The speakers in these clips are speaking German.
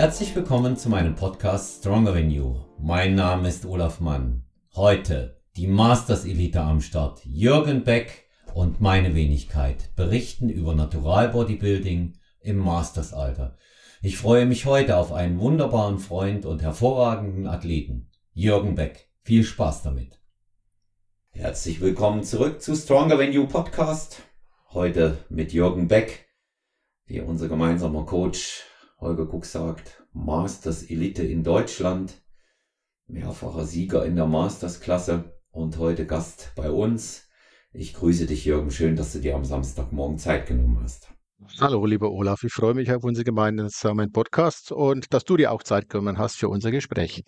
Herzlich willkommen zu meinem Podcast Stronger Than You. Mein Name ist Olaf Mann. Heute die Masters Elite am Start. Jürgen Beck und meine Wenigkeit berichten über Natural Bodybuilding im Mastersalter. Ich freue mich heute auf einen wunderbaren Freund und hervorragenden Athleten, Jürgen Beck. Viel Spaß damit. Herzlich willkommen zurück zu Stronger Than You Podcast. Heute mit Jürgen Beck, wie unser gemeinsamer Coach Holger Kuck sagt, Masters Elite in Deutschland, mehrfacher Sieger in der Masters-Klasse und heute Gast bei uns. Ich grüße dich, Jürgen. Schön, dass du dir am Samstagmorgen Zeit genommen hast. Hallo, lieber Olaf. Ich freue mich auf unseren gemeinsamen Podcast und dass du dir auch Zeit genommen hast für unser Gespräch.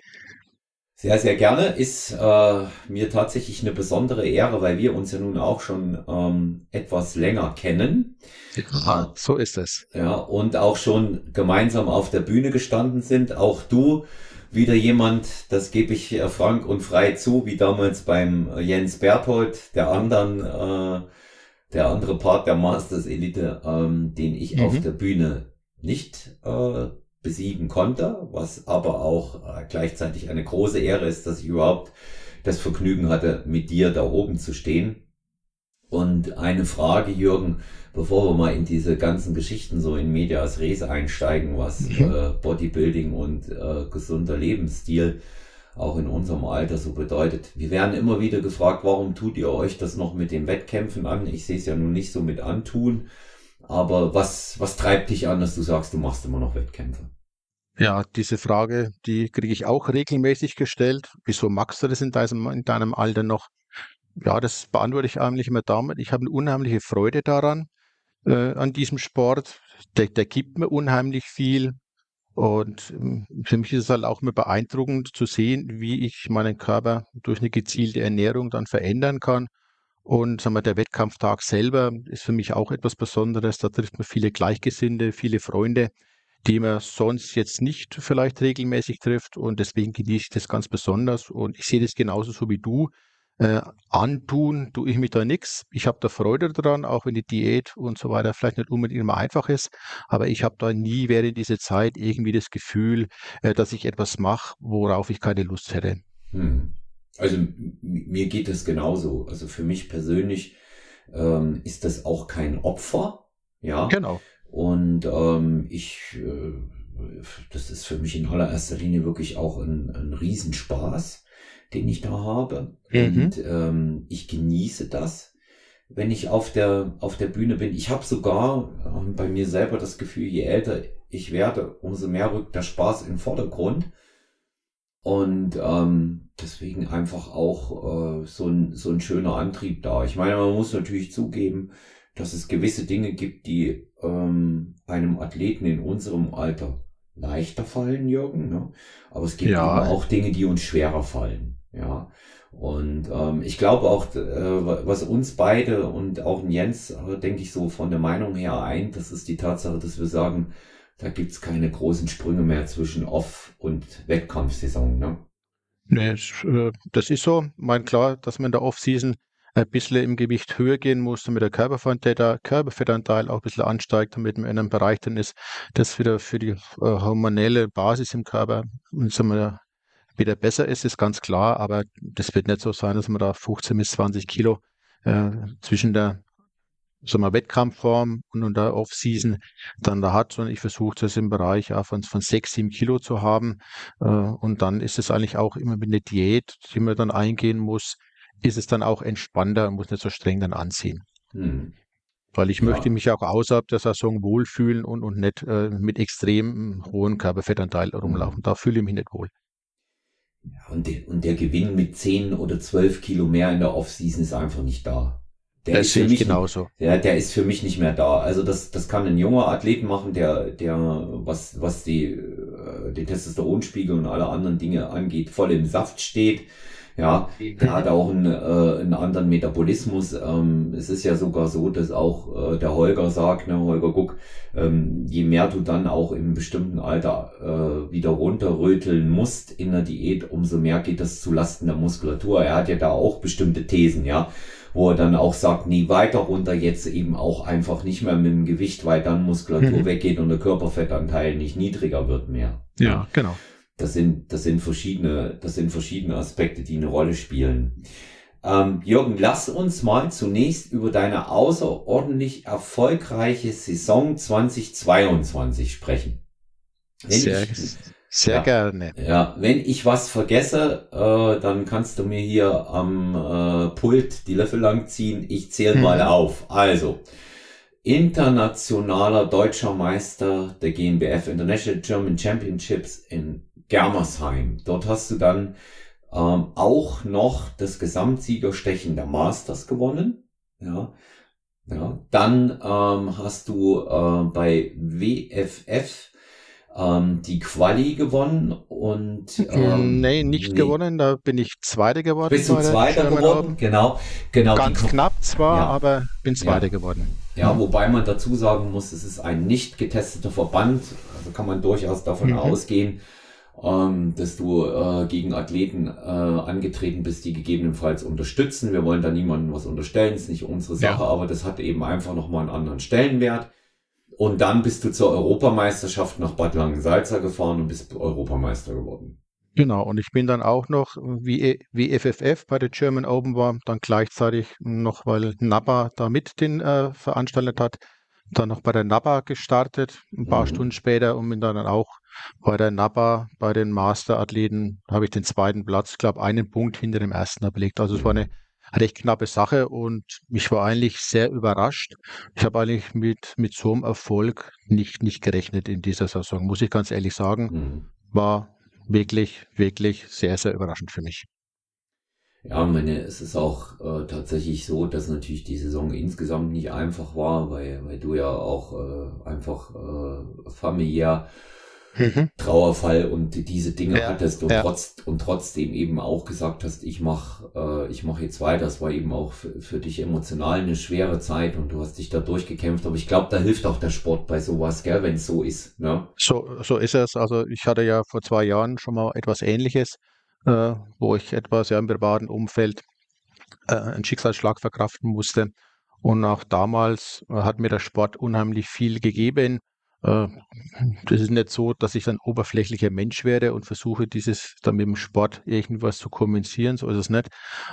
Sehr, sehr gerne. Ist äh, mir tatsächlich eine besondere Ehre, weil wir uns ja nun auch schon ähm, etwas länger kennen. Ja, so ist es. Ja, und auch schon gemeinsam auf der Bühne gestanden sind. Auch du wieder jemand, das gebe ich äh, frank und frei zu, wie damals beim äh, Jens Berthold, der anderen, äh, der andere Part der Masters Elite, ähm, den ich mhm. auf der Bühne nicht äh, besiegen konnte, was aber auch äh, gleichzeitig eine große Ehre ist, dass ich überhaupt das Vergnügen hatte, mit dir da oben zu stehen. Und eine Frage, Jürgen, bevor wir mal in diese ganzen Geschichten so in Medias Res einsteigen, was mhm. äh, Bodybuilding und äh, gesunder Lebensstil auch in unserem Alter so bedeutet. Wir werden immer wieder gefragt, warum tut ihr euch das noch mit den Wettkämpfen an? Ich sehe es ja nun nicht so mit antun. Aber was, was treibt dich an, dass du sagst, du machst immer noch Wettkämpfe? Ja, diese Frage, die kriege ich auch regelmäßig gestellt. Wieso magst du das in deinem, in deinem Alter noch? Ja, das beantworte ich eigentlich immer damit. Ich habe eine unheimliche Freude daran, äh, an diesem Sport. Der, der gibt mir unheimlich viel. Und ähm, für mich ist es halt auch immer beeindruckend zu sehen, wie ich meinen Körper durch eine gezielte Ernährung dann verändern kann und sagen wir, der Wettkampftag selber ist für mich auch etwas Besonderes. Da trifft man viele Gleichgesinnte, viele Freunde, die man sonst jetzt nicht vielleicht regelmäßig trifft. Und deswegen genieße ich das ganz besonders. Und ich sehe das genauso so wie du. Äh, antun tue ich mich da nichts. Ich habe da Freude dran, auch wenn die Diät und so weiter vielleicht nicht unbedingt immer einfach ist. Aber ich habe da nie während dieser Zeit irgendwie das Gefühl, äh, dass ich etwas mache, worauf ich keine Lust hätte. Hm. Also mir geht es genauso. Also für mich persönlich ähm, ist das auch kein Opfer. Ja. Genau. Und ähm, ich, äh, das ist für mich in allererster Linie wirklich auch ein, ein Riesenspaß, den ich da habe. Mhm. Und ähm, ich genieße das, wenn ich auf der, auf der Bühne bin. Ich habe sogar äh, bei mir selber das Gefühl, je älter ich werde, umso mehr rückt der Spaß in den Vordergrund. Und ähm, deswegen einfach auch äh, so, ein, so ein schöner Antrieb da. Ich meine, man muss natürlich zugeben, dass es gewisse Dinge gibt, die ähm, einem Athleten in unserem Alter leichter fallen, Jürgen. Ne? Aber es gibt ja. auch Dinge, die uns schwerer fallen. Ja. Und ähm, ich glaube auch, äh, was uns beide und auch Jens, äh, denke ich, so von der Meinung her eint, das ist die Tatsache, dass wir sagen, da gibt's keine großen Sprünge mehr zwischen Off- und Wettkampfsaison. Ne? Nee, äh, das ist so. Ich meine, klar, dass man in der Off-Season ein bisschen im Gewicht höher gehen muss, damit der Körperfettanteil, auch ein bisschen ansteigt, damit man in einem Bereich dann ist, das wieder für die äh, hormonelle Basis im Körper wieder besser ist, ist ganz klar, aber das wird nicht so sein, dass man da 15 bis 20 Kilo äh, zwischen der sagen wir, Wettkampfform und der Off-Season dann da hat, sondern ich versuche das im Bereich ja, von, von sechs, sieben Kilo zu haben. Äh, und dann ist es eigentlich auch immer mit einer Diät, die man dann eingehen muss, ist es dann auch entspannter und muss nicht so streng dann anziehen. Hm. Weil ich ja. möchte mich auch außerhalb der Saison wohlfühlen und, und nicht äh, mit extrem hohem Körperfettanteil rumlaufen. Hm. Da fühle ich mich nicht wohl. Ja, und, der, und der Gewinn mit zehn oder zwölf Kilo mehr in der Off-Season ist einfach nicht da. Der das ist für mich genauso. Der, der ist für mich nicht mehr da. Also das, das kann ein junger Athlet machen, der, der was, was die, äh, den Testosteronspiegel und alle anderen Dinge angeht, voll im Saft steht, Ja, der hat auch einen, äh, einen anderen Metabolismus. Ähm, es ist ja sogar so, dass auch äh, der Holger sagt, ne, Holger Guck, ähm, je mehr du dann auch im bestimmten Alter äh, wieder runterröteln musst in der Diät, umso mehr geht das zu Lasten der Muskulatur. Er hat ja da auch bestimmte Thesen, ja, wo er dann auch sagt, nie weiter runter, jetzt eben auch einfach nicht mehr mit dem Gewicht, weil dann Muskulatur mhm. weggeht und der Körperfettanteil nicht niedriger wird mehr. Ja, genau. Das sind, das sind verschiedene, das sind verschiedene Aspekte, die eine Rolle spielen. Ähm, Jürgen, lass uns mal zunächst über deine außerordentlich erfolgreiche Saison 2022 sprechen. Wenn sehr, ich, sehr ja, gerne. Ja, wenn ich was vergesse, äh, dann kannst du mir hier am äh, Pult die Löffel lang ziehen. Ich zähle hm. mal auf. Also, internationaler deutscher Meister der GmbF International German Championships in Germersheim. Dort hast du dann ähm, auch noch das Gesamtsiegerstechen der Masters gewonnen. Ja, ja. Dann ähm, hast du äh, bei WFF ähm, die Quali gewonnen und ähm, nee, nicht nee. gewonnen, da bin ich Zweiter geworden. Bist du Zweiter geworden? Genau, genau. Ganz knapp zwar, ja. aber bin Zweiter ja. geworden. Ja, wobei man dazu sagen muss, es ist ein nicht getesteter Verband, also kann man durchaus davon mhm. ausgehen, ähm, dass du äh, gegen Athleten äh, angetreten bist, die gegebenenfalls unterstützen. Wir wollen da niemandem was unterstellen, ist nicht unsere Sache, ja. aber das hat eben einfach nochmal einen anderen Stellenwert. Und dann bist du zur Europameisterschaft nach Bad Langensalza gefahren und bist Europameister geworden. Genau, und ich bin dann auch noch, wie, wie FFF bei der German Open war, dann gleichzeitig noch, weil NAPA da mit den äh, veranstaltet hat, dann noch bei der NAPA gestartet, ein paar mhm. Stunden später und bin dann auch bei der NAPA, bei den Master-Athleten, habe ich den zweiten Platz, glaube einen Punkt hinter dem ersten belegt. Also es war eine recht knappe Sache und ich war eigentlich sehr überrascht. Ich habe eigentlich mit, mit so einem Erfolg nicht, nicht gerechnet in dieser Saison, muss ich ganz ehrlich sagen. Mhm. War wirklich, wirklich sehr, sehr überraschend für mich. Ja, meine, es ist auch äh, tatsächlich so, dass natürlich die Saison insgesamt nicht einfach war, weil, weil du ja auch äh, einfach äh, familiär mhm. Trauerfall und diese Dinge ja, hattest und, ja. trotz, und trotzdem eben auch gesagt hast, ich mach, äh, ich mach jetzt weiter. Das war eben auch für, für dich emotional eine schwere Zeit und du hast dich da durchgekämpft. Aber ich glaube, da hilft auch der Sport bei sowas, gell, wenn es so ist. Ne? So, so ist es. Also ich hatte ja vor zwei Jahren schon mal etwas ähnliches, äh, wo ich etwas ja im privaten Umfeld äh, einen Schicksalsschlag verkraften musste. Und auch damals hat mir der Sport unheimlich viel gegeben. Äh, das ist nicht so, dass ich ein oberflächlicher Mensch werde und versuche, dieses dann mit dem Sport irgendwas zu kompensieren. So ist es nicht.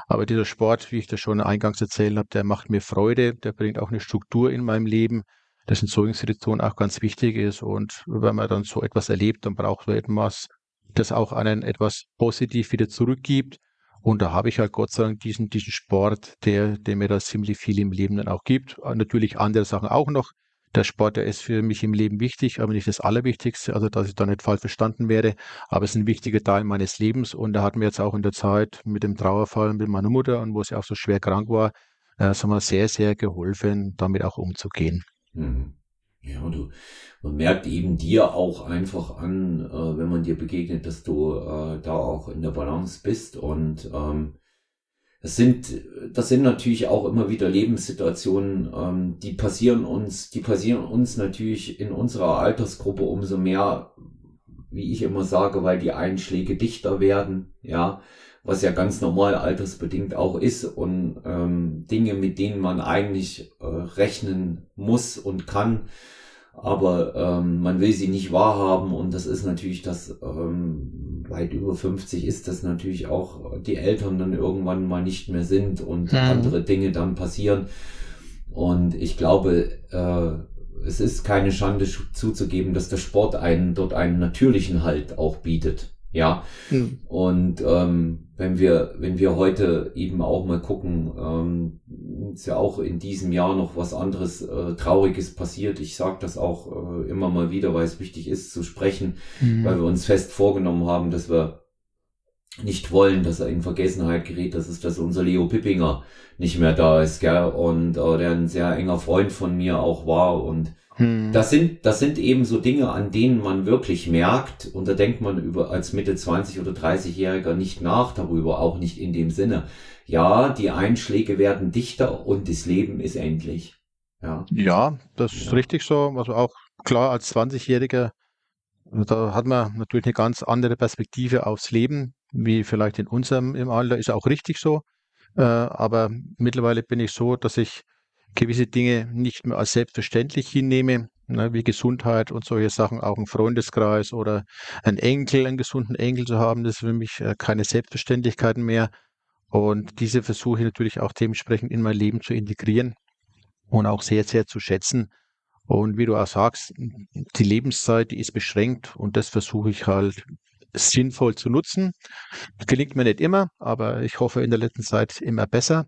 Aber dieser Sport, wie ich das schon eingangs erzählt habe, der macht mir Freude, der bringt auch eine Struktur in meinem Leben, das in solchen Situationen auch ganz wichtig ist. Und wenn man dann so etwas erlebt, dann braucht man etwas, das auch einen etwas positiv wieder zurückgibt. Und da habe ich halt Gott sei Dank diesen, diesen Sport, der, der mir da ziemlich viel im Leben dann auch gibt. Natürlich andere Sachen auch noch, der Sport, der ist für mich im Leben wichtig, aber nicht das Allerwichtigste, also dass ich da nicht falsch verstanden werde, aber es ist ein wichtiger Teil meines Lebens und da hat mir jetzt auch in der Zeit mit dem Trauerfall mit meiner Mutter und wo sie auch so schwer krank war, äh, sagen wir, sehr, sehr geholfen, damit auch umzugehen. Mhm. Ja, du, man merkt eben dir auch einfach an, äh, wenn man dir begegnet, dass du äh, da auch in der Balance bist und ähm, das sind, das sind natürlich auch immer wieder Lebenssituationen, ähm, die passieren uns, die passieren uns natürlich in unserer Altersgruppe umso mehr, wie ich immer sage, weil die Einschläge dichter werden, ja, was ja ganz normal altersbedingt auch ist und ähm, Dinge, mit denen man eigentlich äh, rechnen muss und kann, aber ähm, man will sie nicht wahrhaben und das ist natürlich das ähm, weit über 50 ist das natürlich auch die Eltern dann irgendwann mal nicht mehr sind und mhm. andere Dinge dann passieren und ich glaube äh, es ist keine Schande zuzugeben, dass der Sport einen dort einen natürlichen Halt auch bietet ja. Hm. Und ähm, wenn wir, wenn wir heute eben auch mal gucken, ähm, ist ja auch in diesem Jahr noch was anderes äh, Trauriges passiert. Ich sage das auch äh, immer mal wieder, weil es wichtig ist zu sprechen, hm. weil wir uns fest vorgenommen haben, dass wir nicht wollen, dass er in Vergessenheit gerät, das ist, dass unser Leo Pippinger nicht mehr da ist, gell? Und äh, der ein sehr enger Freund von mir auch war und hm. Das sind, das sind eben so Dinge, an denen man wirklich merkt, und da denkt man über, als Mitte 20 oder 30-Jähriger nicht nach darüber, auch nicht in dem Sinne. Ja, die Einschläge werden dichter und das Leben ist endlich. Ja, ja das ist ja. richtig so. Also auch klar, als 20-Jähriger, da hat man natürlich eine ganz andere Perspektive aufs Leben, wie vielleicht in unserem im Alter, ist auch richtig so. Äh, aber mittlerweile bin ich so, dass ich gewisse Dinge nicht mehr als selbstverständlich hinnehme, ne, wie Gesundheit und solche Sachen, auch ein Freundeskreis oder ein Enkel, einen gesunden Enkel zu haben, das ist für mich äh, keine Selbstverständlichkeiten mehr. Und diese versuche ich natürlich auch dementsprechend in mein Leben zu integrieren und auch sehr, sehr zu schätzen. Und wie du auch sagst, die Lebenszeit, die ist beschränkt und das versuche ich halt sinnvoll zu nutzen. Das gelingt mir nicht immer, aber ich hoffe in der letzten Zeit immer besser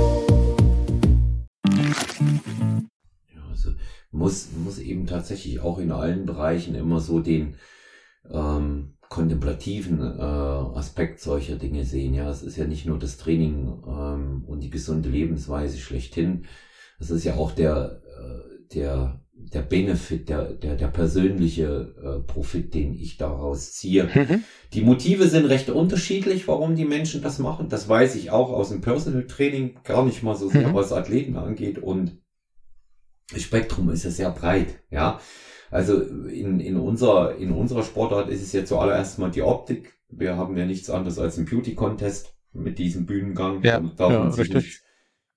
muss, muss eben tatsächlich auch in allen Bereichen immer so den ähm, kontemplativen äh, Aspekt solcher Dinge sehen. Ja, es ist ja nicht nur das Training ähm, und die gesunde Lebensweise schlechthin. Es ist ja auch der, äh, der, der Benefit, der, der, der persönliche äh, Profit, den ich daraus ziehe. Mhm. Die Motive sind recht unterschiedlich, warum die Menschen das machen. Das weiß ich auch aus dem Personal Training, gar nicht mal so sehr, mhm. was Athleten angeht. Und Spektrum ist ja sehr breit, ja. Also in, in, unserer, in unserer Sportart ist es ja zuallererst mal die Optik. Wir haben ja nichts anderes als einen Beauty-Contest mit diesem Bühnengang. Ja, da darf, ja, man sich nichts,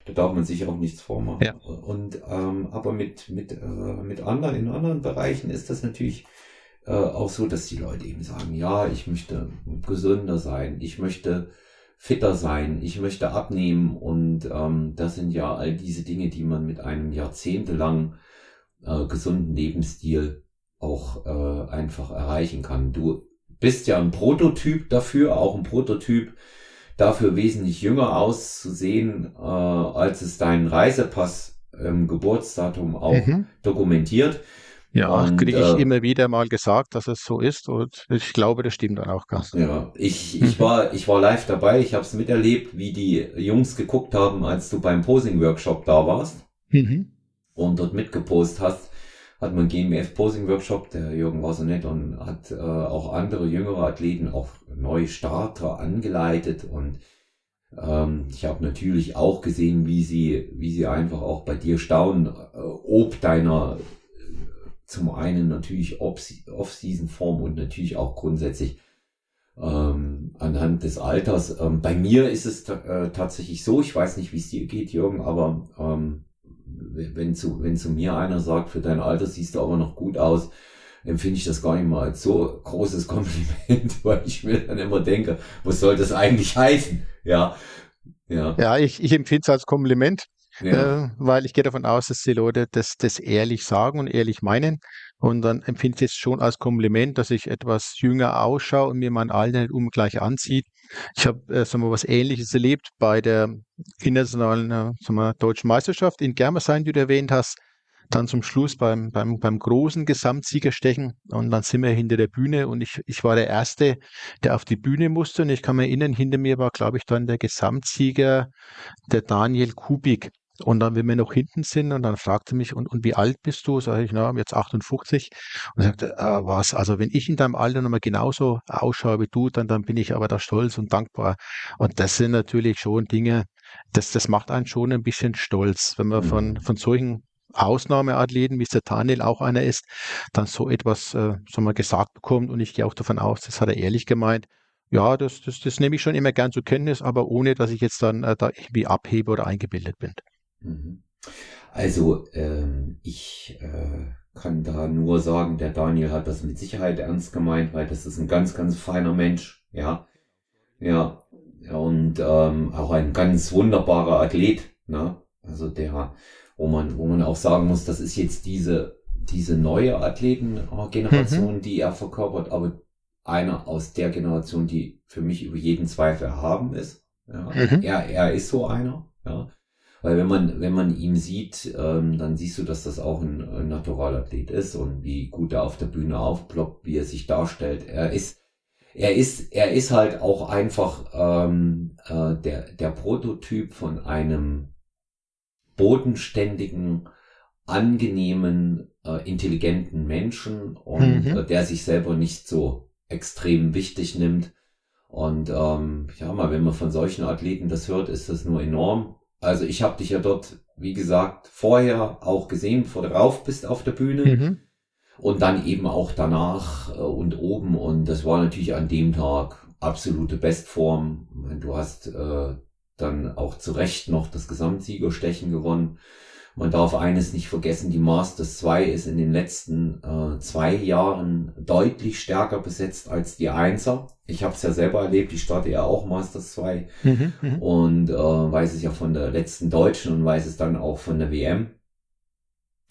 da darf man sich auch nichts vormachen. Ja. Und ähm, aber mit, mit, äh, mit anderen, in anderen Bereichen ist das natürlich äh, auch so, dass die Leute eben sagen, ja, ich möchte gesünder sein, ich möchte fitter sein, ich möchte abnehmen und ähm, das sind ja all diese Dinge, die man mit einem jahrzehntelang äh, gesunden Lebensstil auch äh, einfach erreichen kann. Du bist ja ein Prototyp dafür, auch ein Prototyp dafür wesentlich jünger auszusehen, äh, als es dein Reisepass im Geburtsdatum auch mhm. dokumentiert. Ja, kriege ich äh, immer wieder mal gesagt, dass es so ist und ich glaube, das stimmt dann auch ganz. Ja, ich, ich, war, ich war live dabei, ich habe es miterlebt, wie die Jungs geguckt haben, als du beim Posing-Workshop da warst mhm. und dort mitgepost hast. Hat man GMF Posing Workshop, der Jürgen war so nett und hat äh, auch andere jüngere Athleten, auch neue Starter angeleitet und ähm, ich habe natürlich auch gesehen, wie sie, wie sie einfach auch bei dir staunen, äh, ob deiner zum einen natürlich Off-Season-Form und natürlich auch grundsätzlich ähm, anhand des Alters. Ähm, bei mir ist es äh, tatsächlich so, ich weiß nicht, wie es dir geht, Jürgen, aber ähm, wenn, zu, wenn zu mir einer sagt, für dein Alter siehst du aber noch gut aus, empfinde ich das gar nicht mal als so großes Kompliment, weil ich mir dann immer denke, was soll das eigentlich heißen? Ja, ja. Ja, ich, ich empfinde es als Kompliment. Ja. Äh, weil ich gehe davon aus, dass die Leute das, das ehrlich sagen und ehrlich meinen. Und dann empfinde ich es schon als Kompliment, dass ich etwas jünger ausschaue und mir mein Alter nicht ungleich anzieht. Ich habe äh, sagen wir, was Ähnliches erlebt bei der internationalen äh, sagen deutschen Meisterschaft in Germersheim, die du erwähnt hast dann zum Schluss beim, beim, beim großen Gesamtsiegerstechen und dann sind wir hinter der Bühne und ich, ich war der Erste, der auf die Bühne musste und ich kann mir erinnern, hinter mir war, glaube ich, dann der Gesamtsieger, der Daniel Kubik. Und dann, wenn wir noch hinten sind, und dann fragte mich, und, und wie alt bist du? Sag ich, na, jetzt 58. Und er sagte, äh, was? Also wenn ich in deinem Alter nochmal genauso ausschaue wie du, dann, dann bin ich aber da stolz und dankbar. Und das sind natürlich schon Dinge, das, das macht einen schon ein bisschen stolz, wenn man mhm. von, von solchen Ausnahmeathleten, wie es der Daniel auch einer ist, dann so etwas, äh, so mal gesagt bekommt. Und ich gehe auch davon aus, das hat er ehrlich gemeint. ja, das, das, das nehme ich schon immer gern zur Kenntnis, aber ohne, dass ich jetzt dann äh, da irgendwie abhebe oder eingebildet bin. Mhm. Also ähm, ich äh, kann da nur sagen, der Daniel hat das mit Sicherheit ernst gemeint, weil das ist ein ganz, ganz feiner Mensch, ja. Ja. Und ähm, auch ein ganz wunderbarer Athlet, ne? Also der, wo man, wo man auch sagen muss, das ist jetzt diese, diese neue Athletengeneration, mhm. die er verkörpert, aber einer aus der Generation, die für mich über jeden Zweifel erhaben ist. Ja. Mhm. Er, er ist so einer, ja. Weil wenn man, wenn man ihn sieht, ähm, dann siehst du, dass das auch ein, ein Naturalathlet ist und wie gut er auf der Bühne aufploppt, wie er sich darstellt. Er ist, er ist, er ist halt auch einfach ähm, äh, der, der Prototyp von einem bodenständigen, angenehmen, äh, intelligenten Menschen und mhm. äh, der sich selber nicht so extrem wichtig nimmt. Und ähm, ja, mal wenn man von solchen Athleten das hört, ist das nur enorm. Also ich habe dich ja dort, wie gesagt, vorher auch gesehen, bevor du rauf bist auf der Bühne. Mhm. Und dann eben auch danach äh, und oben. Und das war natürlich an dem Tag absolute Bestform. Du hast äh, dann auch zu Recht noch das Gesamtsiegerstechen gewonnen. Man darf eines nicht vergessen, die Masters 2 ist in den letzten äh, zwei Jahren deutlich stärker besetzt als die Einser. Ich habe es ja selber erlebt, ich starte ja auch Masters 2 mhm, mhm, und äh, weiß es ja von der letzten Deutschen und weiß es dann auch von der WM.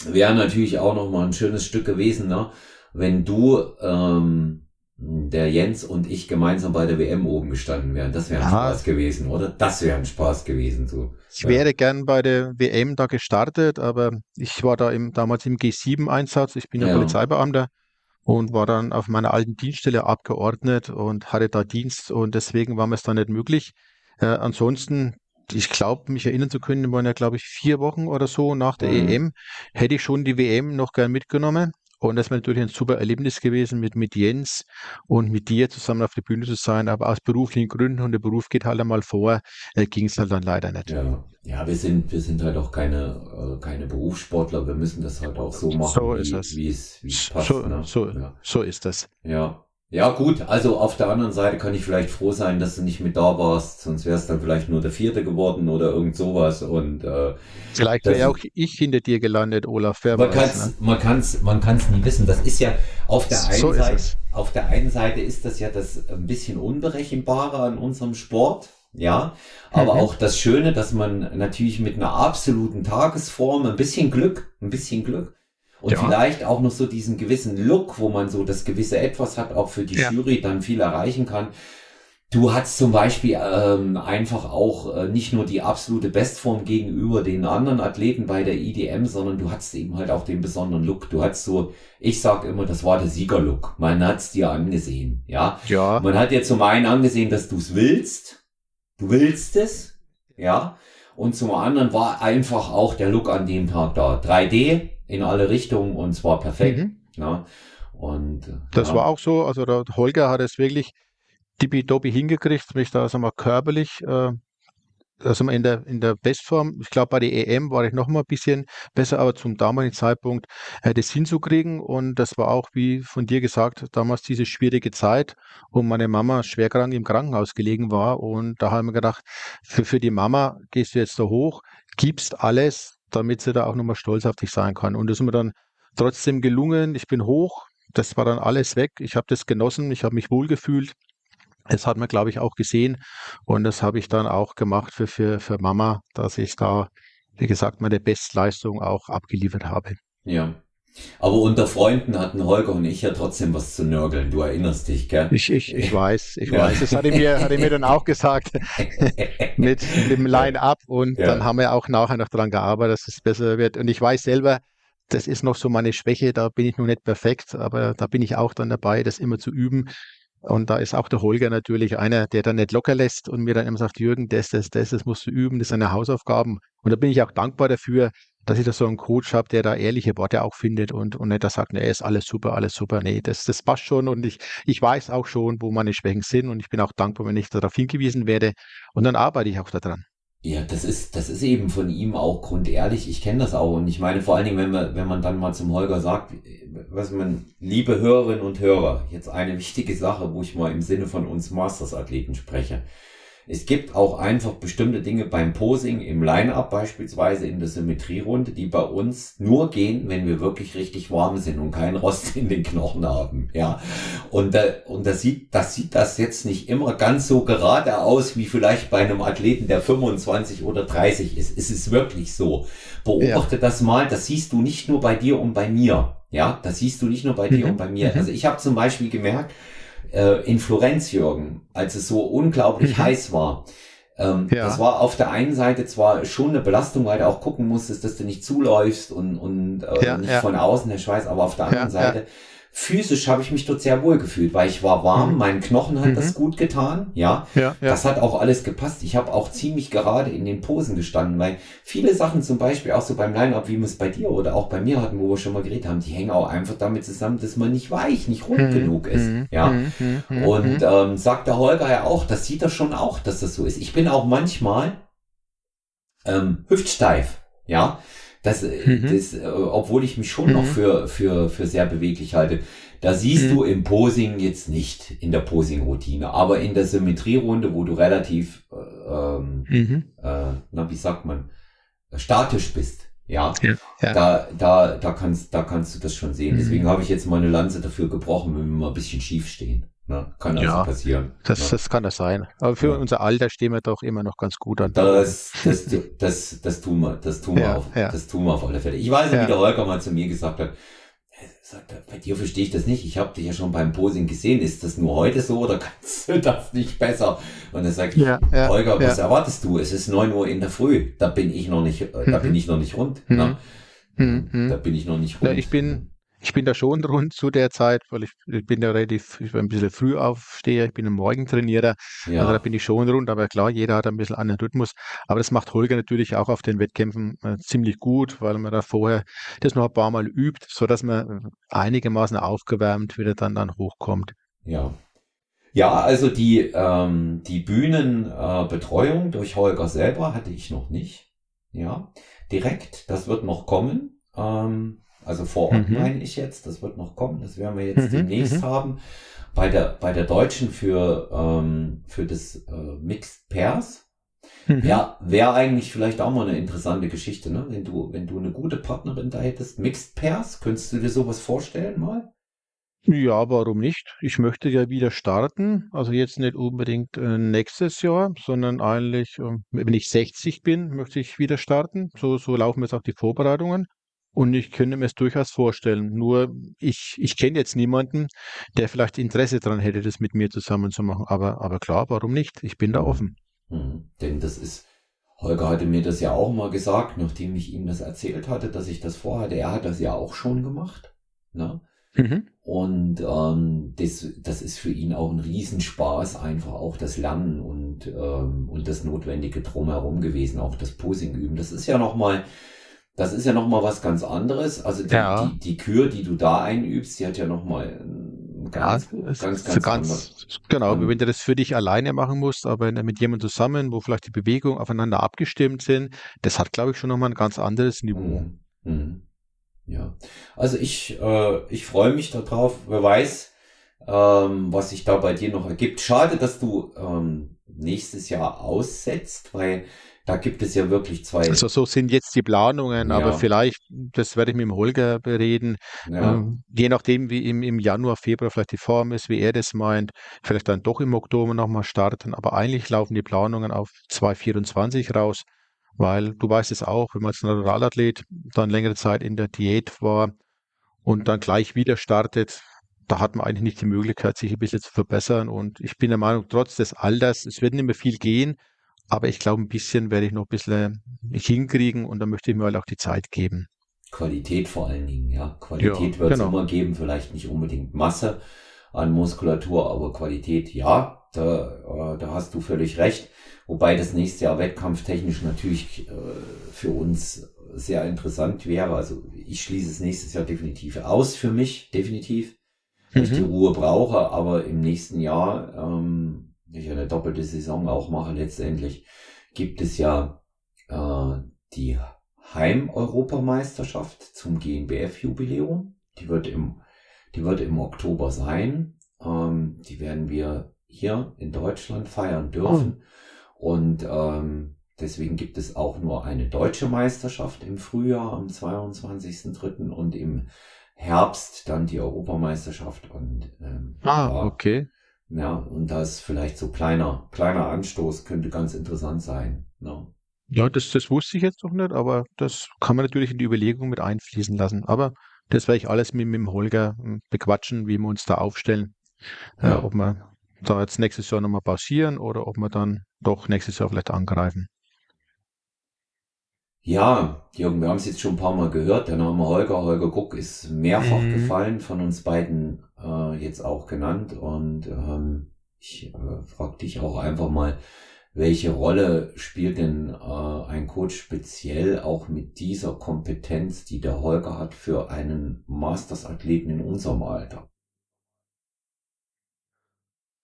Wäre natürlich auch noch mal ein schönes Stück gewesen, ne? wenn du ähm, der Jens und ich gemeinsam bei der WM oben gestanden wären. Das wäre ein ja. Spaß gewesen, oder? Das wäre ein Spaß gewesen. So. Ich ja. wäre gern bei der WM da gestartet, aber ich war da im, damals im G7-Einsatz. Ich bin ja, ja Polizeibeamter und war dann auf meiner alten Dienststelle abgeordnet und hatte da Dienst und deswegen war mir es da nicht möglich. Äh, ansonsten ich glaube, mich erinnern zu können, waren ja, glaube ich, vier Wochen oder so nach der mhm. EM, hätte ich schon die WM noch gern mitgenommen. Und das wäre natürlich ein super Erlebnis gewesen, mit, mit Jens und mit dir zusammen auf der Bühne zu sein. Aber aus beruflichen Gründen, und der Beruf geht halt einmal vor, äh, ging es halt dann leider nicht. Ja, ja wir, sind, wir sind halt auch keine, äh, keine Berufssportler. Wir müssen das halt auch so machen, so wie, wie, es, wie es passt. So, ne? so, ja. so ist das. Ja. Ja, gut, also auf der anderen Seite kann ich vielleicht froh sein, dass du nicht mit da warst, sonst wärst dann vielleicht nur der Vierte geworden oder irgend sowas. Und äh, vielleicht wäre auch ich hinter dir gelandet, Olaf. Wer man kann es, ne? man kann's, man kann's nie wissen. Das ist ja auf der einen so Seite, auf der einen Seite ist das ja das ein bisschen unberechenbare an unserem Sport. Ja, aber mhm. auch das Schöne, dass man natürlich mit einer absoluten Tagesform ein bisschen Glück, ein bisschen Glück und ja. vielleicht auch noch so diesen gewissen Look, wo man so das gewisse Etwas hat, auch für die ja. Jury dann viel erreichen kann. Du hast zum Beispiel ähm, einfach auch äh, nicht nur die absolute Bestform gegenüber den anderen Athleten bei der IDM, sondern du hattest eben halt auch den besonderen Look. Du hattest so, ich sag immer, das war der Siegerlook. Man hat's dir angesehen, ja. Ja. Man hat dir zum einen angesehen, dass du es willst. Du willst es, ja. Und zum anderen war einfach auch der Look an dem Tag da. 3D, in alle Richtungen und zwar perfekt. Mhm. Ja. Und, das ja. war auch so, also der Holger hat es wirklich tippitoppi hingekriegt, mich da sagen wir, körperlich äh, also in der, in der Bestform, ich glaube, bei der EM war ich noch mal ein bisschen besser, aber zum damaligen Zeitpunkt äh, das hinzukriegen. Und das war auch, wie von dir gesagt, damals diese schwierige Zeit, wo meine Mama schwerkrank im Krankenhaus gelegen war. Und da haben wir gedacht, für, für die Mama gehst du jetzt da hoch, gibst alles, damit sie da auch nochmal stolz auf dich sein kann. Und das ist mir dann trotzdem gelungen. Ich bin hoch, das war dann alles weg. Ich habe das genossen, ich habe mich wohlgefühlt. Das hat man, glaube ich, auch gesehen. Und das habe ich dann auch gemacht für, für, für Mama, dass ich da, wie gesagt, meine Bestleistung auch abgeliefert habe. Ja. Aber unter Freunden hatten Holger und ich ja trotzdem was zu nörgeln. Du erinnerst dich, gell? Ich, ich, ich weiß, ich ja. weiß. Das hat er mir, hat er mir dann auch gesagt mit, mit dem Line-Up. Und ja. dann haben wir auch nachher noch dran gearbeitet, dass es besser wird. Und ich weiß selber, das ist noch so meine Schwäche. Da bin ich noch nicht perfekt, aber da bin ich auch dann dabei, das immer zu üben. Und da ist auch der Holger natürlich einer, der dann nicht locker lässt und mir dann immer sagt, Jürgen, das, das, das, das musst du üben, das sind deine Hausaufgaben. Und da bin ich auch dankbar dafür, dass ich da so einen Coach habe, der da ehrliche Worte auch findet und, und nicht da sagt, nee, ist alles super, alles super. Nee, das, das passt schon und ich, ich weiß auch schon, wo meine Schwächen sind und ich bin auch dankbar, wenn ich darauf hingewiesen werde und dann arbeite ich auch daran. Ja, das ist, das ist eben von ihm auch grundehrlich. Ich kenne das auch. Und ich meine, vor allen Dingen, wenn man, wenn man dann mal zum Holger sagt, was man, liebe Hörerinnen und Hörer, jetzt eine wichtige Sache, wo ich mal im Sinne von uns Masters-Athleten spreche. Es gibt auch einfach bestimmte Dinge beim Posing im Line-Up beispielsweise in der Symmetrierunde, die bei uns nur gehen, wenn wir wirklich richtig warm sind und keinen Rost in den Knochen haben. Ja. Und, äh, und das sieht, das sieht das jetzt nicht immer ganz so gerade aus wie vielleicht bei einem Athleten, der 25 oder 30 ist. Es ist wirklich so. Beobachte ja. das mal. Das siehst du nicht nur bei dir und bei mir. Ja, das siehst du nicht nur bei dir mhm. und bei mir. Mhm. Also ich habe zum Beispiel gemerkt, äh, in Florenz, Jürgen, als es so unglaublich mhm. heiß war. Ähm, ja. Das war auf der einen Seite zwar schon eine Belastung, weil du auch gucken musstest, dass du nicht zuläufst und, und äh, ja, nicht ja. von außen der Schweiß, aber auf der anderen Seite physisch habe ich mich dort sehr wohl gefühlt, weil ich war warm, mhm. meinen Knochen hat mhm. das gut getan, ja? ja. Ja, Das hat auch alles gepasst. Ich habe auch ziemlich gerade in den Posen gestanden, weil viele Sachen zum Beispiel auch so beim Line-Up, wie wir es bei dir oder auch bei mir hatten, wo wir schon mal geredet haben, die hängen auch einfach damit zusammen, dass man nicht weich, nicht rund mhm. genug ist, mhm. ja? Mhm. Mhm. Und ähm, sagt der Holger ja auch, das sieht er schon auch, dass das so ist. Ich bin auch manchmal ähm, hüftsteif, ja? Das, äh, mhm. das, äh, obwohl ich mich schon mhm. noch für, für, für sehr beweglich halte. Da siehst mhm. du im Posing jetzt nicht in der Posing-Routine, aber in der Symmetrierunde, wo du relativ, äh, ähm, mhm. äh, na, wie sagt man, statisch bist, ja, ja, ja. Da, da, da kannst, da kannst du das schon sehen. Mhm. Deswegen habe ich jetzt mal eine Lanze dafür gebrochen, wenn wir mal ein bisschen schief stehen. Ne? Kann also ja, passieren. Das, ne? das kann das sein. Aber für ja. unser Alter stehen wir doch immer noch ganz gut an. Das, das, das, das tun wir, das tun wir, ja, auf, das tun wir auf alle Fälle. Ich weiß nicht, wie der Holger mal zu mir gesagt hat, sagt, bei dir verstehe ich das nicht. Ich habe dich ja schon beim Posing gesehen. Ist das nur heute so oder kannst du das nicht besser? Und er sagt, ja, ja, Holger, was erwartest du? Es ist neun Uhr in der Früh. Da bin ich noch nicht, äh, da bin mhm. ich noch nicht rund. Mhm. Mhm. Da bin ich noch nicht rund. ich bin, ich bin da schon rund zu der Zeit, weil ich, ich bin ja relativ, ich bin ein bisschen früh aufsteher, ich bin ein Morgentrainierer, ja. also da bin ich schon rund, aber klar, jeder hat ein bisschen anderen Rhythmus. Aber das macht Holger natürlich auch auf den Wettkämpfen äh, ziemlich gut, weil man da vorher das noch ein paar Mal übt, so dass man einigermaßen aufgewärmt wieder dann, dann hochkommt. Ja. Ja, also die, ähm, die Bühnenbetreuung äh, durch Holger selber hatte ich noch nicht. Ja, direkt, das wird noch kommen. Ähm, also vor Ort mhm. meine ich jetzt, das wird noch kommen, das werden wir jetzt mhm. demnächst mhm. haben. Bei der, bei der Deutschen für, ähm, für das äh, Mixed Pairs. Mhm. Ja, wäre eigentlich vielleicht auch mal eine interessante Geschichte, ne? Wenn du, wenn du eine gute Partnerin da hättest, Mixed Pairs, könntest du dir sowas vorstellen mal? Ja, warum nicht? Ich möchte ja wieder starten. Also jetzt nicht unbedingt äh, nächstes Jahr, sondern eigentlich, äh, wenn ich 60 bin, möchte ich wieder starten. So, so laufen jetzt auch die Vorbereitungen. Und ich könnte mir es durchaus vorstellen. Nur ich, ich kenne jetzt niemanden, der vielleicht Interesse daran hätte, das mit mir zusammen zu machen. Aber, aber klar, warum nicht? Ich bin da offen. Mhm. Denn das ist, Holger hatte mir das ja auch mal gesagt, nachdem ich ihm das erzählt hatte, dass ich das vorhatte. Er hat das ja auch schon gemacht. Ne? Mhm. Und ähm, das, das ist für ihn auch ein Riesenspaß, einfach auch das Lernen und, ähm, und das Notwendige drumherum gewesen, auch das Posing üben. Das ist ja nochmal, das ist ja nochmal was ganz anderes. Also die, ja. die, die Kür, die du da einübst, die hat ja nochmal ganz, ja, ganz, ganz, ganz, ganz Genau, um, wenn du das für dich alleine machen musst, aber mit jemandem zusammen, wo vielleicht die Bewegungen aufeinander abgestimmt sind, das hat, glaube ich, schon nochmal ein ganz anderes Niveau. Mhm. Mhm. Ja, also ich, äh, ich freue mich darauf. Wer weiß, ähm, was sich da bei dir noch ergibt. Schade, dass du ähm, nächstes Jahr aussetzt, weil da gibt es ja wirklich zwei. Also so sind jetzt die Planungen, ja. aber vielleicht, das werde ich mit dem Holger bereden, ja. ähm, je nachdem, wie im, im Januar, Februar vielleicht die Form ist, wie er das meint, vielleicht dann doch im Oktober nochmal starten. Aber eigentlich laufen die Planungen auf 2024 raus, weil du weißt es auch, wenn man als Naturalathlet dann längere Zeit in der Diät war und dann gleich wieder startet, da hat man eigentlich nicht die Möglichkeit, sich ein bisschen zu verbessern. Und ich bin der Meinung, trotz des Alters, es wird nicht mehr viel gehen, aber ich glaube, ein bisschen werde ich noch ein bisschen hinkriegen und da möchte ich mir halt auch die Zeit geben. Qualität vor allen Dingen, ja. Qualität ja, wird es genau. immer geben, vielleicht nicht unbedingt Masse an Muskulatur, aber Qualität, ja, da, äh, da hast du völlig recht. Wobei das nächste Jahr wettkampftechnisch natürlich äh, für uns sehr interessant wäre. Also ich schließe es nächstes Jahr definitiv aus für mich, definitiv, weil mhm. ich die Ruhe brauche, aber im nächsten Jahr ähm, ich eine doppelte Saison auch mache letztendlich, gibt es ja äh, die Heim-Europameisterschaft zum GNBF-Jubiläum. Die wird im, die wird im Oktober sein. Ähm, die werden wir hier in Deutschland feiern dürfen. Oh. Und ähm, deswegen gibt es auch nur eine deutsche Meisterschaft im Frühjahr am 22.03. und im Herbst dann die Europameisterschaft. Und ähm, ah, okay. Ja, und das vielleicht so kleiner, kleiner Anstoß könnte ganz interessant sein. Ne? Ja, das, das wusste ich jetzt noch nicht, aber das kann man natürlich in die Überlegung mit einfließen lassen. Aber das werde ich alles mit, mit dem Holger hm, bequatschen, wie wir uns da aufstellen. Ja. Äh, ob wir da jetzt nächstes Jahr nochmal pausieren oder ob wir dann doch nächstes Jahr vielleicht angreifen. Ja, Jürgen, wir haben es jetzt schon ein paar Mal gehört. Der Name Holger, Holger Guck ist mehrfach mhm. gefallen, von uns beiden äh, jetzt auch genannt. Und ähm, ich äh, frage dich auch einfach mal, welche Rolle spielt denn äh, ein Coach speziell auch mit dieser Kompetenz, die der Holger hat für einen Masters-Athleten in unserem Alter?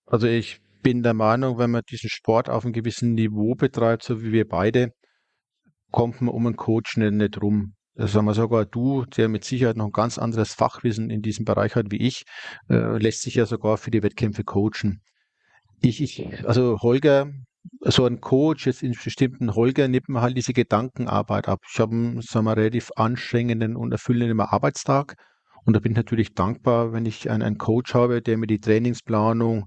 Also ich bin der Meinung, wenn man diesen Sport auf einem gewissen Niveau betreibt, so wie wir beide, kommt man um einen Coach nicht, nicht rum. Das sagen wir sogar du, der mit Sicherheit noch ein ganz anderes Fachwissen in diesem Bereich hat wie ich, äh, lässt sich ja sogar für die Wettkämpfe coachen. Ich, ich, also Holger so ein Coach, jetzt in bestimmten Holger, nimmt man halt diese Gedankenarbeit ab. Ich habe einen, sagen wir, relativ anstrengenden und erfüllenden Arbeitstag und da bin ich natürlich dankbar, wenn ich einen, einen Coach habe, der mir die Trainingsplanung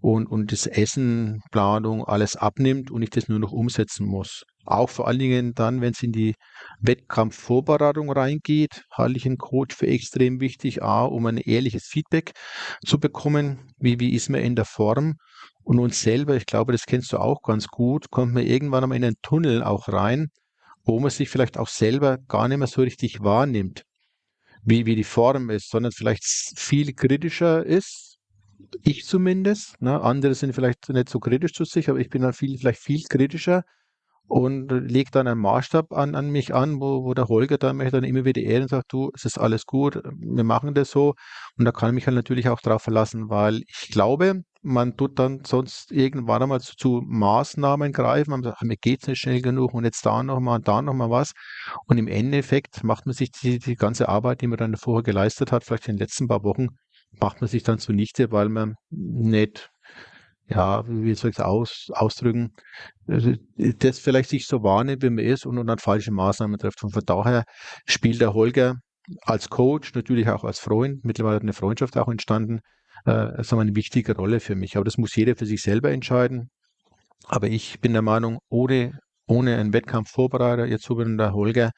und, und das Essenplanung alles abnimmt und ich das nur noch umsetzen muss. Auch vor allen Dingen dann, wenn es in die Wettkampfvorbereitung reingeht, halte ich einen Coach für extrem wichtig, A, um ein ehrliches Feedback zu bekommen, wie, wie ist man in der Form und uns selber, ich glaube, das kennst du auch ganz gut, kommt man irgendwann einmal in einen Tunnel auch rein, wo man sich vielleicht auch selber gar nicht mehr so richtig wahrnimmt, wie, wie die Form ist, sondern vielleicht viel kritischer ist. Ich zumindest. Ne? Andere sind vielleicht nicht so kritisch zu sich, aber ich bin dann viel, vielleicht viel kritischer und legt dann einen Maßstab an, an mich an, wo, wo der Holger dann mich dann immer wieder ehren und sagt, du, es ist alles gut, wir machen das so. Und da kann ich mich halt natürlich auch darauf verlassen, weil ich glaube, man tut dann sonst irgendwann einmal zu, zu Maßnahmen greifen, man sagt, mir geht's nicht schnell genug und jetzt da nochmal und da nochmal was. Und im Endeffekt macht man sich die, die ganze Arbeit, die man dann vorher geleistet hat, vielleicht in den letzten paar Wochen, macht man sich dann zunichte, weil man nicht ja, wie soll ich es aus, ausdrücken, das vielleicht sich so wahrnimmt, wie man ist und, dann falsche Maßnahmen trifft. Und von daher spielt der Holger als Coach, natürlich auch als Freund, mittlerweile hat eine Freundschaft auch entstanden, äh, wir, eine wichtige Rolle für mich. Aber das muss jeder für sich selber entscheiden. Aber ich bin der Meinung, ohne, ohne einen Wettkampfvorbereiter, jetzt so wie der Holger,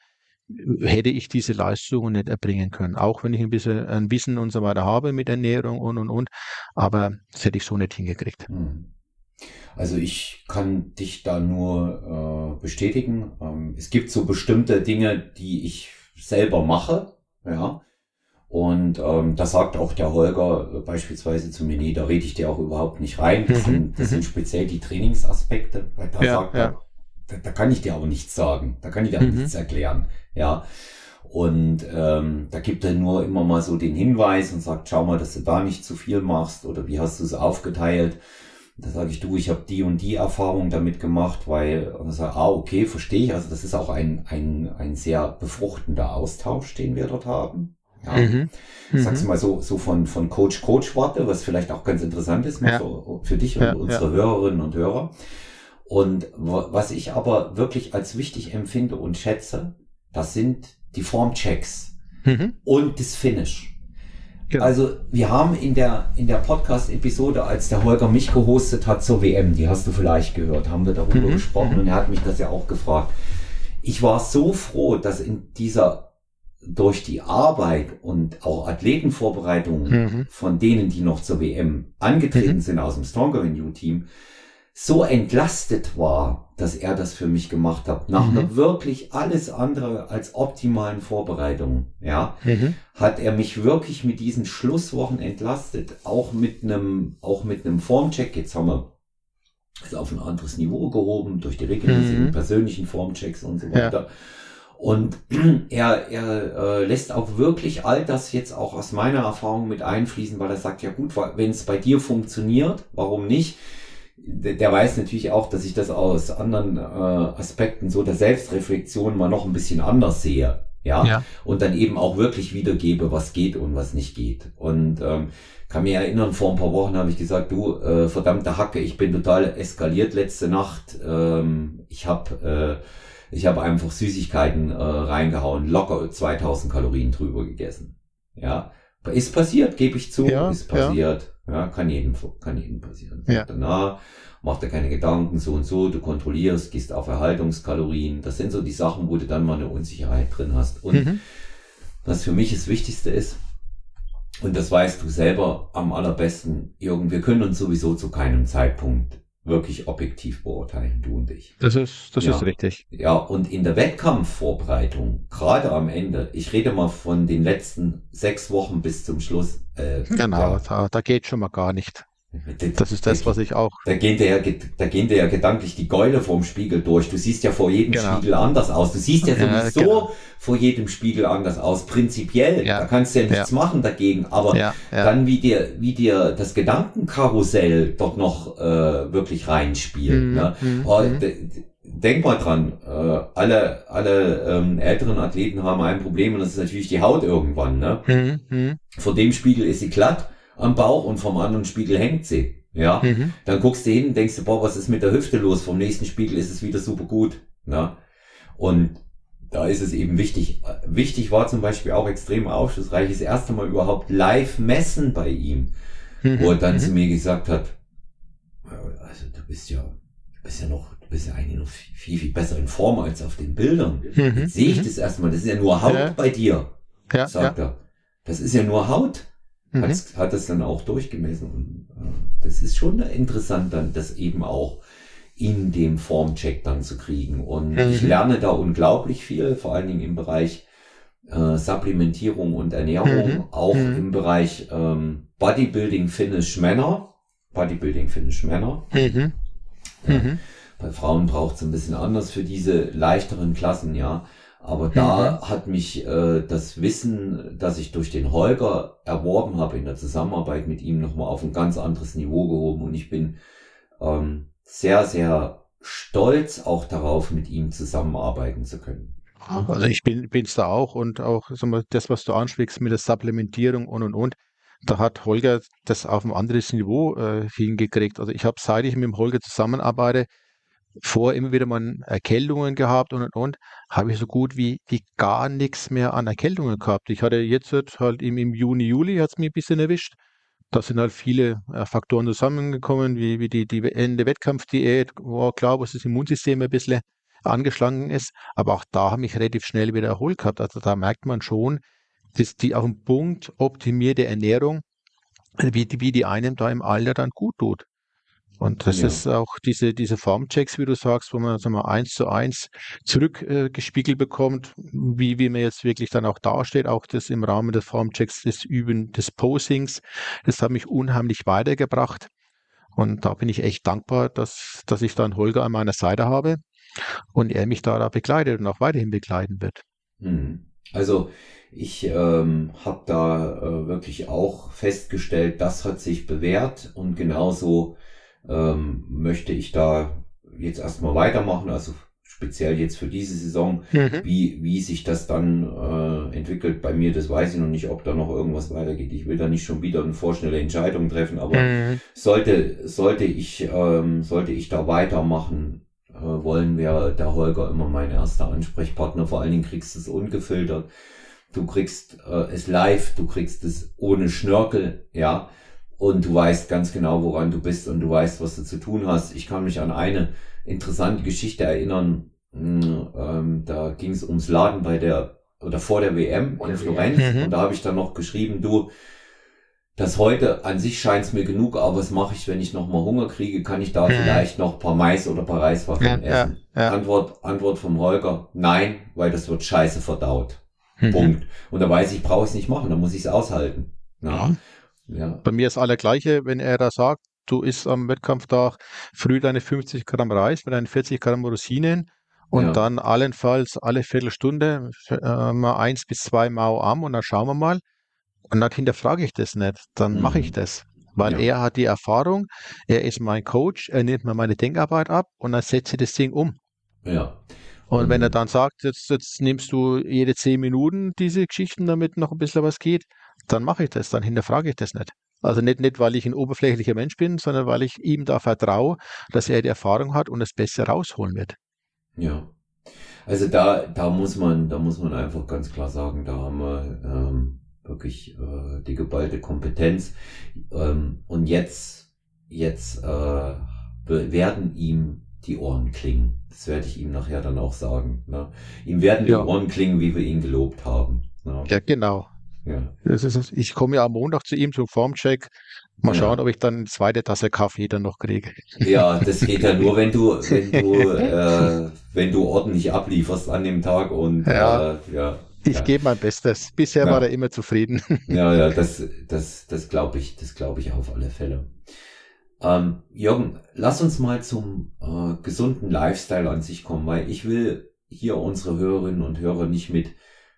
hätte ich diese Leistungen nicht erbringen können. Auch wenn ich ein bisschen ein Wissen und so weiter habe mit Ernährung und und und. Aber das hätte ich so nicht hingekriegt. Hm. Also ich kann dich da nur äh, bestätigen. Ähm, es gibt so bestimmte Dinge, die ich selber mache, ja. Und ähm, da sagt auch der Holger äh, beispielsweise zu mir, nee, da rede ich dir auch überhaupt nicht rein. Das, mhm. sind, das sind mhm. speziell die Trainingsaspekte, weil da ja, sagt ja. er, da, da, kann ich dir aber nichts sagen, da kann ich dir mhm. nichts erklären. Ja. Und ähm, da gibt er nur immer mal so den Hinweis und sagt, schau mal, dass du da nicht zu viel machst oder wie hast du es aufgeteilt. Da sage ich, du, ich habe die und die Erfahrung damit gemacht, weil, und sagt, ah, okay, verstehe ich. Also das ist auch ein, ein, ein sehr befruchtender Austausch, den wir dort haben. Ja. Mhm. Sagst du mhm. mal so, so von, von Coach Coach Worte, was vielleicht auch ganz interessant ist, ja. so für dich und ja, unsere ja. Hörerinnen und Hörer. Und was ich aber wirklich als wichtig empfinde und schätze, das sind die Formchecks mhm. und das Finish. Genau. Also wir haben in der, in der Podcast-Episode, als der Holger mich gehostet hat zur WM, die hast du vielleicht gehört, haben wir darüber mhm. gesprochen mhm. und er hat mich das ja auch gefragt. Ich war so froh, dass in dieser durch die Arbeit und auch Athletenvorbereitungen mhm. von denen, die noch zur WM angetreten mhm. sind aus dem Stronger You Team, so entlastet war, dass er das für mich gemacht hat, nach mhm. einer wirklich alles andere als optimalen Vorbereitung, ja, mhm. hat er mich wirklich mit diesen Schlusswochen entlastet, auch mit einem, auch mit einem Formcheck. Jetzt haben wir es auf ein anderes Niveau gehoben durch die regelmäßigen mhm. persönlichen Formchecks und so weiter. Ja. Und er, er äh, lässt auch wirklich all das jetzt auch aus meiner Erfahrung mit einfließen, weil er sagt, ja gut, wenn es bei dir funktioniert, warum nicht? Der weiß natürlich auch, dass ich das aus anderen äh, Aspekten so der Selbstreflexion mal noch ein bisschen anders sehe. Ja? ja. Und dann eben auch wirklich wiedergebe, was geht und was nicht geht. Und ähm, kann mich erinnern, vor ein paar Wochen habe ich gesagt, du, äh, verdammte Hacke, ich bin total eskaliert letzte Nacht. Ähm, ich habe äh, ich habe einfach Süßigkeiten äh, reingehauen, locker 2000 Kalorien drüber gegessen. Ja, ist passiert, gebe ich zu, ja, ist passiert. Ja. Ja, kann jedem, kann jedem passieren. Ja. Danach mach dir keine Gedanken, so und so, du kontrollierst, gehst auf Erhaltungskalorien. Das sind so die Sachen, wo du dann mal eine Unsicherheit drin hast. Und mhm. was für mich das Wichtigste ist, und das weißt du selber am allerbesten, Jürgen, wir können uns sowieso zu keinem Zeitpunkt wirklich objektiv beurteilen, du und ich. Das ist, das ja. ist richtig. Ja, und in der Wettkampfvorbereitung, gerade am Ende, ich rede mal von den letzten sechs Wochen bis zum Schluss. Äh, genau, ja, da, da geht schon mal gar nicht. Das ist das, was ich auch. Da gehen dir ja, da gehen dir ja gedanklich die Gäule vorm Spiegel durch. Du siehst ja vor jedem genau. Spiegel anders aus. Du siehst ja sowieso ja, genau. vor jedem Spiegel anders aus. Prinzipiell. Ja. Da kannst du ja nichts ja. machen dagegen. Aber dann, wie dir, wie dir das Gedankenkarussell dort noch äh, wirklich reinspielt. Mhm. Ne? Mhm. Oh, mhm. denk mal dran, äh, alle, alle ähm, älteren Athleten haben ein Problem und das ist natürlich die Haut irgendwann. Ne? Mhm. mhm. Vor dem Spiegel ist sie glatt am Bauch und vom anderen Spiegel hängt sie. Ja, mhm. dann guckst du hin denkst du, boah, was ist mit der Hüfte los? Vom nächsten Spiegel ist es wieder super gut. Ja? Und da ist es eben wichtig. Wichtig war zum Beispiel auch extrem aufschlussreich, das erste Mal überhaupt live messen bei ihm, mhm. wo er dann mhm. zu mir gesagt hat, also du bist ja, du bist ja noch, du bist ja eigentlich noch viel, viel besser in Form als auf den Bildern. Mhm. Jetzt sehe ich mhm. das erstmal, das ist ja nur Haut ja. bei dir, ja, sagt ja. er. Das ist ja nur Haut mhm. hat, hat es dann auch durchgemessen. Und äh, das ist schon interessant, dann das eben auch in dem Formcheck dann zu kriegen. Und mhm. ich lerne da unglaublich viel, vor allen Dingen im Bereich äh, Supplementierung und Ernährung, mhm. auch mhm. im Bereich ähm, Bodybuilding Finish Männer. Bodybuilding Finish Männer. Mhm. Ja, mhm. bei Frauen braucht es ein bisschen anders für diese leichteren Klassen, ja. Aber da mhm. hat mich äh, das Wissen, das ich durch den Holger erworben habe in der Zusammenarbeit mit ihm, nochmal auf ein ganz anderes Niveau gehoben. Und ich bin ähm, sehr, sehr stolz auch darauf, mit ihm zusammenarbeiten zu können. Also ich bin es da auch und auch das, was du ansprichst mit der Supplementierung und und und, da hat Holger das auf ein anderes Niveau äh, hingekriegt. Also ich habe, seit ich mit dem Holger zusammenarbeite, vor immer wieder mal Erkältungen gehabt und und und, habe ich so gut wie, wie gar nichts mehr an Erkältungen gehabt. Ich hatte jetzt halt im, im Juni, Juli hat es mich ein bisschen erwischt. Da sind halt viele äh, Faktoren zusammengekommen, wie, wie die, die Ende Wettkampfdiät, wo klar, wo das Immunsystem ein bisschen angeschlagen ist. Aber auch da habe ich relativ schnell wieder erholt gehabt. Also da merkt man schon, dass die auf dem Punkt optimierte Ernährung, wie die, wie die einem da im Alter dann gut tut. Und das ja. ist auch diese, diese Formchecks, wie du sagst, wo man sagen wir, eins zu eins zurückgespiegelt äh, bekommt, wie, wie man jetzt wirklich dann auch dasteht, auch das im Rahmen des Formchecks, des Üben, des Posings. Das hat mich unheimlich weitergebracht. Und da bin ich echt dankbar, dass, dass ich dann Holger an meiner Seite habe und er mich da, da begleitet und auch weiterhin begleiten wird. Mhm. Also ich ähm, habe da äh, wirklich auch festgestellt, das hat sich bewährt und genauso ähm, möchte ich da jetzt erstmal weitermachen, also speziell jetzt für diese Saison. Mhm. Wie, wie sich das dann äh, entwickelt bei mir, das weiß ich noch nicht, ob da noch irgendwas weitergeht. Ich will da nicht schon wieder eine vorschnelle Entscheidung treffen, aber mhm. sollte, sollte ich, ähm, sollte ich da weitermachen, äh, wollen, wäre der Holger immer mein erster Ansprechpartner. Vor allen Dingen kriegst du es ungefiltert. Du kriegst äh, es live, du kriegst es ohne Schnörkel, ja und du weißt ganz genau, woran du bist und du weißt, was du zu tun hast. Ich kann mich an eine interessante Geschichte erinnern. Hm, ähm, da ging es ums Laden bei der oder vor der WM in Florenz mhm. und da habe ich dann noch geschrieben, du, das heute an sich scheint es mir genug, aber was mache ich, wenn ich noch mal Hunger kriege? Kann ich da mhm. vielleicht noch paar Mais oder paar Reiswaffeln ja, essen? Ja, ja. Antwort, Antwort vom Holger, nein, weil das wird scheiße verdaut. Mhm. Punkt. Und da weiß ich, brauche ich es nicht machen, da muss ich es aushalten. Ja. Ja. Bei mir ist alle gleiche, wenn er da sagt, du isst am Wettkampftag früh deine 50 Gramm Reis mit deinen 40 Gramm Rosinen und ja. dann allenfalls alle Viertelstunde äh, mal eins bis zwei Mau am und dann schauen wir mal. Und dann hinterfrage ich das nicht, dann mhm. mache ich das. weil ja. er hat die Erfahrung, er ist mein Coach, er nimmt mir meine Denkarbeit ab und dann setze ich das Ding um. Ja. Und wenn er dann sagt, jetzt, jetzt nimmst du jede zehn Minuten diese Geschichten, damit noch ein bisschen was geht, dann mache ich das, dann hinterfrage ich das nicht. Also nicht, nicht, weil ich ein oberflächlicher Mensch bin, sondern weil ich ihm da vertraue, dass er die Erfahrung hat und das Beste rausholen wird. Ja. Also da, da muss man, da muss man einfach ganz klar sagen, da haben wir ähm, wirklich äh, die geballte Kompetenz. Ähm, und jetzt, jetzt äh, werden ihm die Ohren klingen. Das werde ich ihm nachher dann auch sagen. Ne? Ihm werden die ja. Ohren klingen, wie wir ihn gelobt haben. Ne? Ja, genau. Ja. Ist, ich komme ja am Montag zu ihm zum Formcheck. Mal schauen, ob ich dann eine zweite Tasse Kaffee dann noch kriege. Ja, das geht ja nur, wenn du, wenn du, äh, wenn du ordentlich ablieferst an dem Tag und ja. Äh, ja ich ja. gebe mein Bestes. Bisher ja. war er immer zufrieden. Ja, ja, das, das, das glaube ich, das glaube ich auf alle Fälle. Ähm, Jürgen, lass uns mal zum äh, gesunden Lifestyle an sich kommen, weil ich will hier unsere Hörerinnen und Hörer nicht mit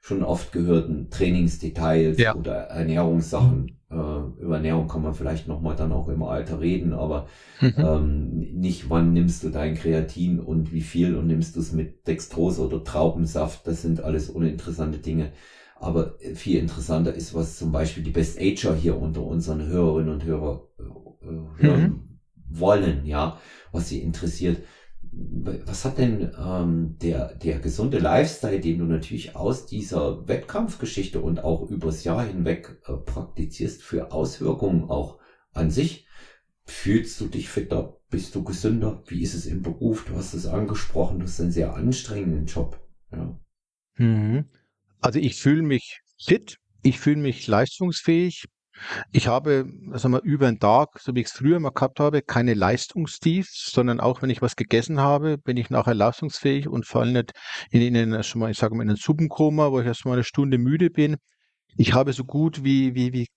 schon oft gehörten Trainingsdetails ja. oder Ernährungssachen. Äh, über Ernährung kann man vielleicht nochmal dann auch im Alter reden, aber mhm. ähm, nicht, wann nimmst du dein Kreatin und wie viel und nimmst du es mit Dextrose oder Traubensaft. Das sind alles uninteressante Dinge. Aber viel interessanter ist, was zum Beispiel die Best Ager hier unter unseren Hörerinnen und Hörer äh, hören mhm. wollen, ja, was sie interessiert was hat denn ähm, der, der gesunde Lifestyle, den du natürlich aus dieser Wettkampfgeschichte und auch übers Jahr hinweg äh, praktizierst, für Auswirkungen auch an sich? Fühlst du dich fitter? Bist du gesünder? Wie ist es im Beruf? Du hast es angesprochen, du hast einen sehr anstrengenden Job. Ja. Mhm. Also ich fühle mich fit, ich fühle mich leistungsfähig, ich habe, sagen wir, über den Tag, so wie ich es früher mal gehabt habe, keine Leistungstiefs, sondern auch wenn ich was gegessen habe, bin ich nachher leistungsfähig und falle nicht in, in, in schon mal, ich sage mal, in einen Suppenkoma, wo ich erst mal eine Stunde müde bin. Ich habe so gut wie, wie, wie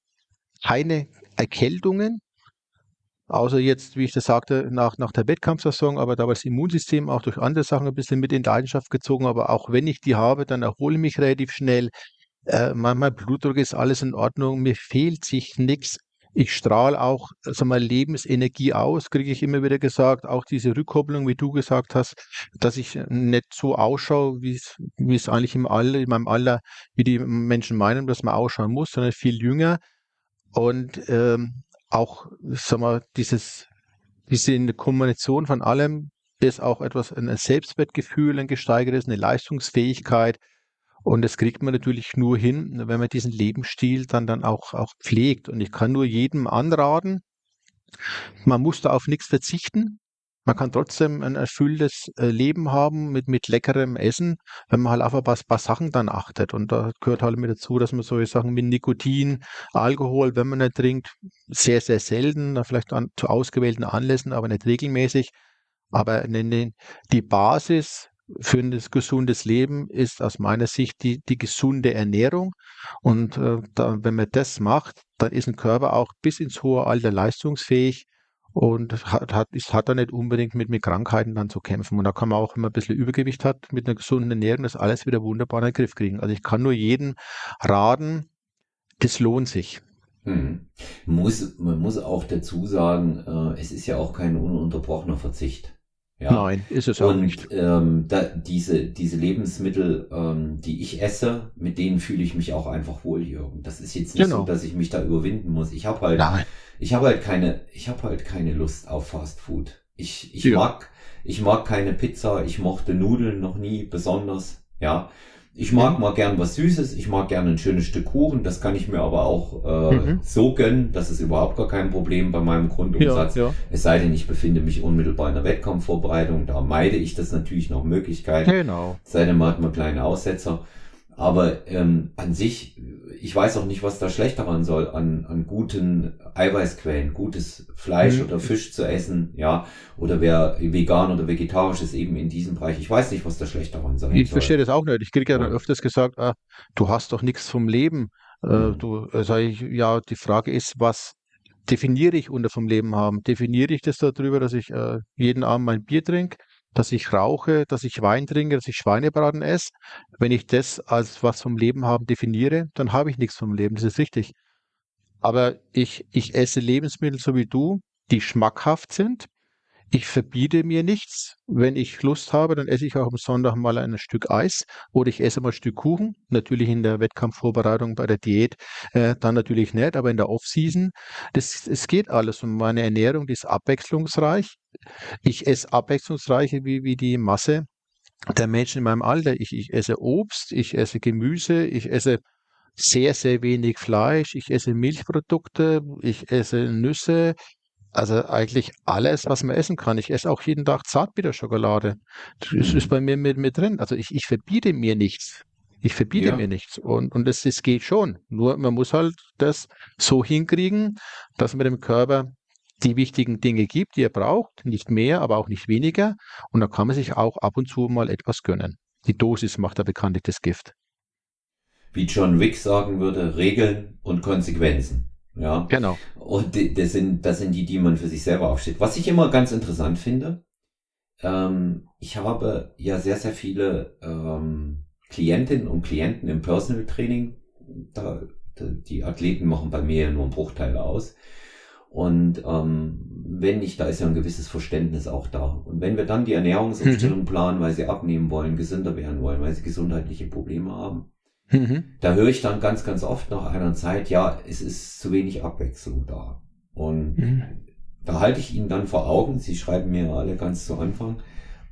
keine Erkältungen, außer jetzt, wie ich das sagte, nach, nach der Wettkampfsaison, aber da war das Immunsystem auch durch andere Sachen ein bisschen mit in Leidenschaft gezogen. Aber auch wenn ich die habe, dann erhole ich mich relativ schnell äh, mein, Blutdruck ist alles in Ordnung, mir fehlt sich nichts. Ich strahle auch also mal Lebensenergie aus, kriege ich immer wieder gesagt. Auch diese Rückkopplung, wie du gesagt hast, dass ich nicht so ausschaue, wie es, wie es eigentlich im Alter, in meinem Alter, wie die Menschen meinen, dass man ausschauen muss, sondern viel jünger. Und ähm, auch, sag mal, dieses, diese Kombination von allem ist auch etwas, ein Selbstwertgefühl, ein gesteigertes, eine Leistungsfähigkeit, und das kriegt man natürlich nur hin, wenn man diesen Lebensstil dann, dann auch, auch pflegt. Und ich kann nur jedem anraten, man muss da auf nichts verzichten. Man kann trotzdem ein erfülltes äh, Leben haben mit, mit leckerem Essen, wenn man halt auf ein paar, paar Sachen dann achtet. Und da gehört halt mit dazu, dass man solche Sachen wie Nikotin, Alkohol, wenn man nicht trinkt, sehr, sehr selten, vielleicht an, zu ausgewählten Anlässen, aber nicht regelmäßig. Aber die Basis für ein gesundes Leben ist aus meiner Sicht die, die gesunde Ernährung. Und äh, da, wenn man das macht, dann ist ein Körper auch bis ins hohe Alter leistungsfähig und hat, hat, ist, hat er nicht unbedingt mit, mit Krankheiten dann zu kämpfen. Und da kann man auch, wenn man ein bisschen Übergewicht hat, mit einer gesunden Ernährung das alles wieder wunderbar in den Griff kriegen. Also ich kann nur jedem raten, das lohnt sich. Hm. Muss, man muss auch dazu sagen, äh, es ist ja auch kein ununterbrochener Verzicht. Ja. Nein, ist es auch und, nicht. Ähm, da, diese, diese Lebensmittel, ähm, die ich esse, mit denen fühle ich mich auch einfach wohl, Jürgen. Das ist jetzt nicht genau. so, dass ich mich da überwinden muss. Ich habe halt, Nein. ich habe halt keine, ich habe halt keine Lust auf Fast Food. Ich, ich ja. mag, ich mag keine Pizza. Ich mochte Nudeln noch nie besonders. Ja, ich mag mal gern was Süßes, ich mag gern ein schönes Stück Kuchen, das kann ich mir aber auch äh, mhm. so gönnen, das ist überhaupt gar kein Problem bei meinem Grundumsatz. Ja, ja. Es sei denn, ich befinde mich unmittelbar in der Wettkampfvorbereitung, da meide ich das natürlich nach Möglichkeit. Genau. Sei denn, man hat mal kleine Aussetzer. Aber ähm, an sich, ich weiß auch nicht, was da schlecht daran soll, an, an guten Eiweißquellen, gutes Fleisch mhm. oder Fisch zu essen, ja, oder wer vegan oder vegetarisch ist, eben in diesem Bereich. Ich weiß nicht, was da schlecht daran sein Ich soll. verstehe das auch nicht. Ich kriege ja dann öfters gesagt, ah, du hast doch nichts vom Leben. Äh, mhm. du, äh, sag ich, ja, die Frage ist, was definiere ich unter vom Leben haben? Definiere ich das darüber, dass ich äh, jeden Abend mein Bier trinke? Dass ich rauche, dass ich Wein trinke, dass ich Schweinebraten esse. Wenn ich das als was vom Leben haben definiere, dann habe ich nichts vom Leben. Das ist richtig. aber ich, ich esse Lebensmittel so wie du, die schmackhaft sind. Ich verbiete mir nichts. Wenn ich Lust habe, dann esse ich auch am Sonntag mal ein Stück Eis oder ich esse mal ein Stück Kuchen. Natürlich in der Wettkampfvorbereitung bei der Diät, äh, dann natürlich nicht, aber in der Off-Season, das, es geht alles um meine Ernährung, die ist abwechslungsreich. Ich esse abwechslungsreicher wie, wie die Masse der Menschen in meinem Alter. Ich, ich esse Obst, ich esse Gemüse, ich esse sehr, sehr wenig Fleisch, ich esse Milchprodukte, ich esse Nüsse, also eigentlich alles, was man essen kann. Ich esse auch jeden Tag Zartbitterschokolade. Das ist bei mir mit, mit drin. Also ich, ich verbiete mir nichts. Ich verbiete ja. mir nichts. Und, und das, das geht schon. Nur man muss halt das so hinkriegen, dass man dem Körper die wichtigen Dinge gibt, die er braucht. Nicht mehr, aber auch nicht weniger. Und dann kann man sich auch ab und zu mal etwas gönnen. Die Dosis macht da bekanntlich das Gift wie John Wick sagen würde, Regeln und Konsequenzen. Ja. Genau. Und das sind, das sind die, die man für sich selber aufsteht. Was ich immer ganz interessant finde, ähm, ich habe ja sehr, sehr viele ähm, Klientinnen und Klienten im Personal Training. Da, die Athleten machen bei mir ja nur einen Bruchteil aus. Und ähm, wenn nicht, da ist ja ein gewisses Verständnis auch da. Und wenn wir dann die Ernährungsumstellung mhm. planen, weil sie abnehmen wollen, gesünder werden wollen, weil sie gesundheitliche Probleme haben, Mhm. Da höre ich dann ganz, ganz oft nach einer Zeit, ja, es ist zu wenig Abwechslung da. Und mhm. da halte ich Ihnen dann vor Augen, Sie schreiben mir alle ganz zu Anfang,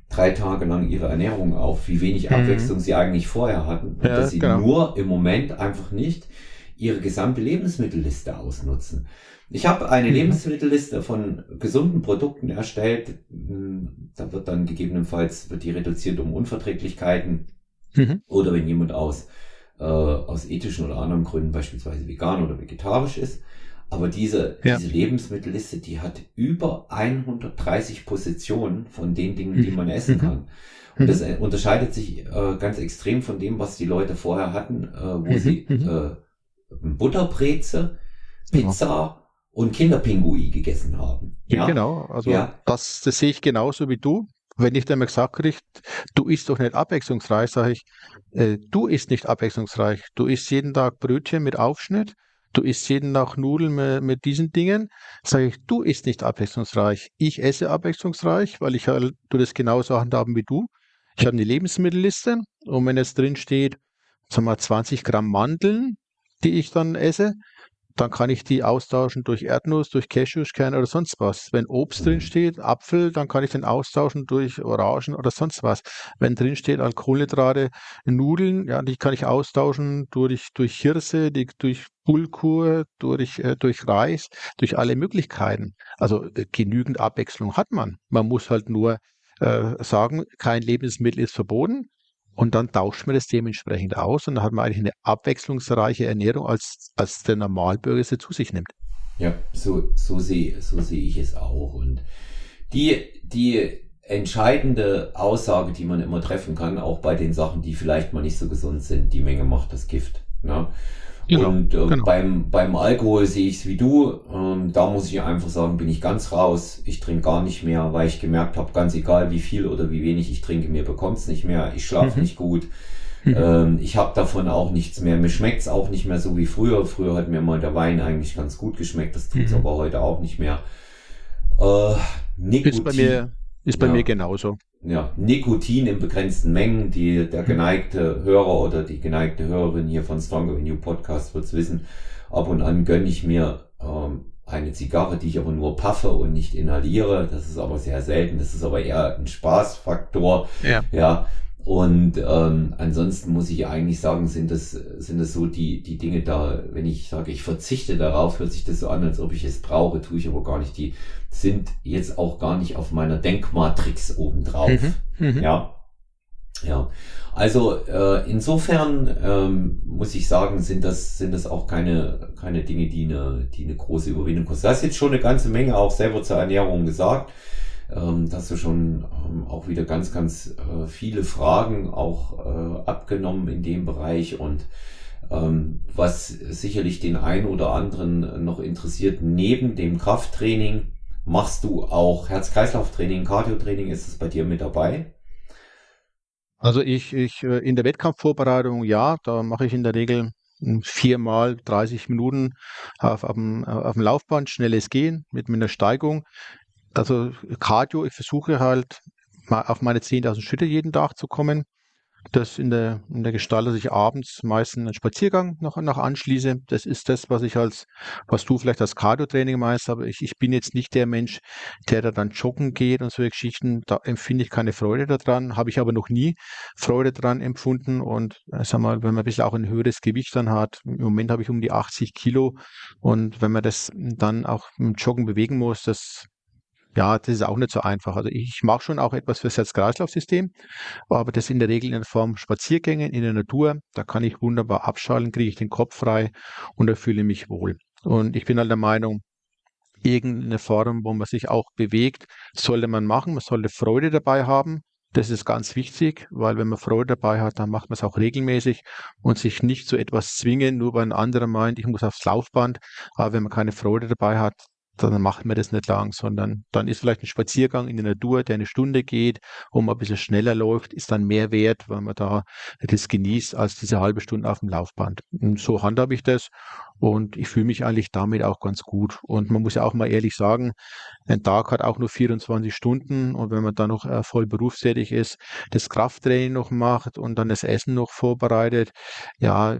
drei Tage lang Ihre Ernährung auf, wie wenig mhm. Abwechslung Sie eigentlich vorher hatten. Und ja, dass Sie genau. nur im Moment einfach nicht Ihre gesamte Lebensmittelliste ausnutzen. Ich habe eine mhm. Lebensmittelliste von gesunden Produkten erstellt. Hm, da wird dann gegebenenfalls, wird die reduziert um Unverträglichkeiten. Mhm. Oder wenn jemand aus äh, aus ethischen oder anderen Gründen beispielsweise vegan oder vegetarisch ist. Aber diese, ja. diese Lebensmittelliste, die hat über 130 Positionen von den Dingen, die man essen mhm. kann. Und mhm. das äh, unterscheidet sich äh, ganz extrem von dem, was die Leute vorher hatten, äh, wo mhm. sie äh, Butterbreze, Pizza ja. und Kinderpingui gegessen haben. Ja, genau. Also ja. das, das sehe ich genauso wie du. Wenn ich dann mal gesagt kriege, du isst doch nicht abwechslungsreich, sage ich, äh, du isst nicht abwechslungsreich. Du isst jeden Tag Brötchen mit Aufschnitt, du isst jeden Tag Nudeln mit, mit diesen Dingen. Sage ich, du isst nicht abwechslungsreich. Ich esse abwechslungsreich, weil ich halt, du das genauso handhaben wie du. Ich habe eine Lebensmittelliste und wenn jetzt drin steht, sagen wir 20 Gramm Mandeln, die ich dann esse, dann kann ich die austauschen durch Erdnuss, durch Cashewkerne oder sonst was. Wenn Obst drin steht, Apfel, dann kann ich den austauschen durch Orangen oder sonst was. Wenn drin steht Alkoholhydrate, Nudeln, ja, die kann ich austauschen durch, durch Hirse, die, durch Bulgur, durch, äh, durch Reis, durch alle Möglichkeiten. Also äh, genügend Abwechslung hat man. Man muss halt nur äh, sagen, kein Lebensmittel ist verboten. Und dann tauscht man das dementsprechend aus und dann hat man eigentlich eine abwechslungsreiche Ernährung, als, als der Normalbürger sie zu sich nimmt. Ja, so, so sehe so sehe ich es auch. Und die, die entscheidende Aussage, die man immer treffen kann, auch bei den Sachen, die vielleicht mal nicht so gesund sind, die Menge macht das Gift. Ne? Genau, und äh, genau. beim, beim Alkohol sehe ich es wie du. Ähm, da muss ich einfach sagen, bin ich ganz raus. Ich trinke gar nicht mehr, weil ich gemerkt habe, ganz egal wie viel oder wie wenig ich trinke, mir bekommt's nicht mehr. Ich schlafe mhm. nicht gut. Mhm. Ähm, ich habe davon auch nichts mehr. Mir schmeckt's auch nicht mehr so wie früher. Früher hat mir mal der Wein eigentlich ganz gut geschmeckt. Das tut's mhm. aber heute auch nicht mehr. Äh, Nikotin. Ist bei mir, ist bei ja. mir genauso ja, Nikotin in begrenzten Mengen. Die, der geneigte Hörer oder die geneigte Hörerin hier von Stronger in You Podcast wird's wissen. Ab und an gönne ich mir ähm, eine Zigarre, die ich aber nur paffe und nicht inhaliere. Das ist aber sehr selten. Das ist aber eher ein Spaßfaktor. Ja. ja. Und ähm, ansonsten muss ich eigentlich sagen, sind das, sind das so die, die Dinge da, wenn ich sage, ich verzichte darauf, hört sich das so an, als ob ich es brauche, tue ich aber gar nicht. Die sind jetzt auch gar nicht auf meiner Denkmatrix obendrauf. Mhm, mhm. ja. Ja. Also äh, insofern ähm, muss ich sagen, sind das, sind das auch keine, keine Dinge, die eine, die eine große Überwindung kosten. Du hast jetzt schon eine ganze Menge auch selber zur Ernährung gesagt ähm, dass du schon ähm, auch wieder ganz, ganz äh, viele Fragen auch äh, abgenommen in dem Bereich und ähm, was sicherlich den einen oder anderen noch interessiert, neben dem Krafttraining machst du auch Herz-Kreislauf-Training, Cardio-Training, ist es bei dir mit dabei? Also ich, ich äh, in der Wettkampfvorbereitung ja, da mache ich in der Regel viermal 30 Minuten auf, auf, dem, auf dem Laufband, schnelles Gehen mit, mit einer Steigung. Also Cardio, ich versuche halt auf meine 10.000 Schritte jeden Tag zu kommen das in der, in der Gestalt, dass ich abends meistens einen Spaziergang noch, noch anschließe. Das ist das, was ich als, was du vielleicht als Cardio-Training meinst, aber ich, ich bin jetzt nicht der Mensch, der da dann joggen geht und solche Geschichten. Da empfinde ich keine Freude daran, habe ich aber noch nie Freude daran empfunden. Und äh, sag mal, wenn man ein bisschen auch ein höheres Gewicht dann hat, im Moment habe ich um die 80 Kilo und wenn man das dann auch mit Joggen bewegen muss, das ja, das ist auch nicht so einfach. Also ich mache schon auch etwas fürs Herz-Kreislauf-System, aber das in der Regel in Form Spaziergänge in der Natur. Da kann ich wunderbar abschalten, kriege ich den Kopf frei und da fühle mich wohl. Und ich bin halt der Meinung, irgendeine Form, wo man sich auch bewegt, sollte man machen. Man sollte Freude dabei haben. Das ist ganz wichtig, weil wenn man Freude dabei hat, dann macht man es auch regelmäßig und sich nicht zu etwas zwingen, nur weil ein anderer meint, ich muss aufs Laufband. Aber wenn man keine Freude dabei hat, dann macht man das nicht lang, sondern dann ist vielleicht ein Spaziergang in der Natur, der eine Stunde geht, wo man ein bisschen schneller läuft, ist dann mehr wert, weil man da das genießt, als diese halbe Stunde auf dem Laufband. Und so handhabe ich das und ich fühle mich eigentlich damit auch ganz gut. Und man muss ja auch mal ehrlich sagen, ein Tag hat auch nur 24 Stunden und wenn man dann noch äh, voll berufstätig ist, das Krafttraining noch macht und dann das Essen noch vorbereitet, ja,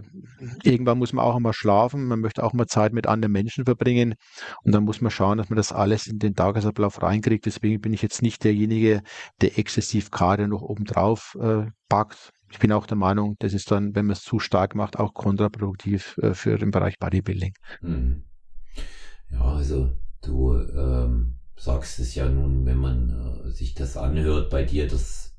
irgendwann muss man auch mal schlafen, man möchte auch mal Zeit mit anderen Menschen verbringen und dann muss man schauen, dass man das alles in den Tagesablauf reinkriegt. Deswegen bin ich jetzt nicht derjenige, der exzessiv Kader noch obendrauf äh, packt, ich bin auch der Meinung, das ist dann, wenn man es zu stark macht, auch kontraproduktiv äh, für den Bereich Bodybuilding. Mhm. Ja, also du ähm, sagst es ja nun, wenn man äh, sich das anhört bei dir, das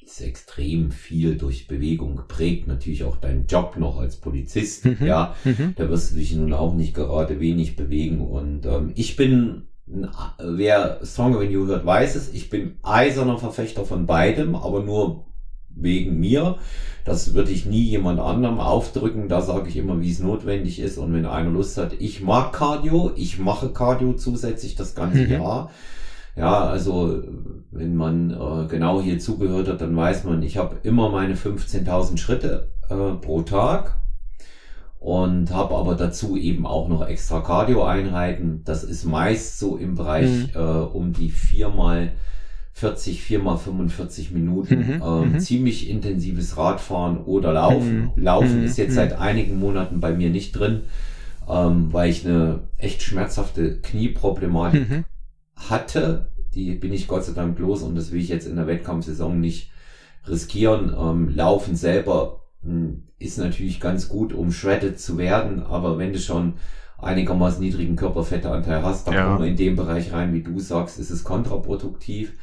ist extrem viel durch Bewegung geprägt, natürlich auch dein Job noch als Polizist, mhm. ja, mhm. da wirst du dich nun auch nicht gerade wenig bewegen und ähm, ich bin Wer Stronger When You hört, weiß es. Ich bin eiserner Verfechter von beidem, aber nur wegen mir. Das würde ich nie jemand anderem aufdrücken. Da sage ich immer, wie es notwendig ist. Und wenn einer Lust hat, ich mag Cardio, ich mache Cardio zusätzlich das ganze mhm. Jahr. Ja, also wenn man äh, genau hier zugehört hat, dann weiß man, ich habe immer meine 15.000 Schritte äh, pro Tag und habe aber dazu eben auch noch extra Cardio-Einheiten. Das ist meist so im Bereich mhm. äh, um die viermal 40, 4 mal 45 Minuten. Mhm, ähm, mhm. ziemlich intensives Radfahren oder Laufen. Mhm, Laufen mhm, ist jetzt mhm. seit einigen Monaten bei mir nicht drin, ähm, weil ich eine echt schmerzhafte Knieproblematik mhm. hatte. Die bin ich Gott sei Dank los und das will ich jetzt in der Wettkampfsaison nicht riskieren. Ähm, Laufen selber hm, ist natürlich ganz gut, um shredded zu werden, aber wenn du schon einigermaßen niedrigen Körperfetteanteil hast, dann ja. kommen wir in dem Bereich rein, wie du sagst, ist es kontraproduktiv.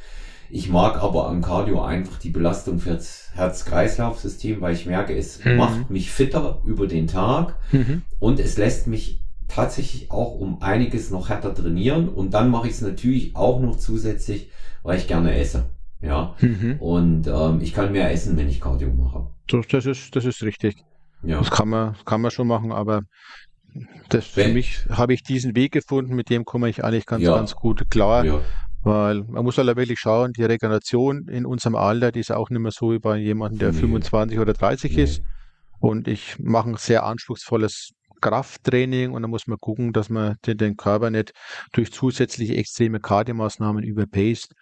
Ich mag aber am Cardio einfach die Belastung fürs Herz-Kreislauf-System, weil ich merke, es mhm. macht mich fitter über den Tag mhm. und es lässt mich tatsächlich auch um einiges noch härter trainieren und dann mache ich es natürlich auch noch zusätzlich, weil ich gerne esse. Ja. Mhm. Und ähm, ich kann mehr essen, wenn ich Cardio mache. Das ist, das ist richtig. Ja. Das kann man, kann man schon machen, aber das für mich habe ich diesen Weg gefunden, mit dem komme ich eigentlich ganz, ja. ganz gut klar. Ja. Weil man muss halt wirklich schauen, die Regeneration in unserem Alter, die ist auch nicht mehr so wie bei jemandem, der nee. 25 oder 30 nee. ist. Und ich mache ein sehr anspruchsvolles Krafttraining und dann muss man gucken, dass man den, den Körper nicht durch zusätzliche extreme Kardiomaßnahmen überpaced.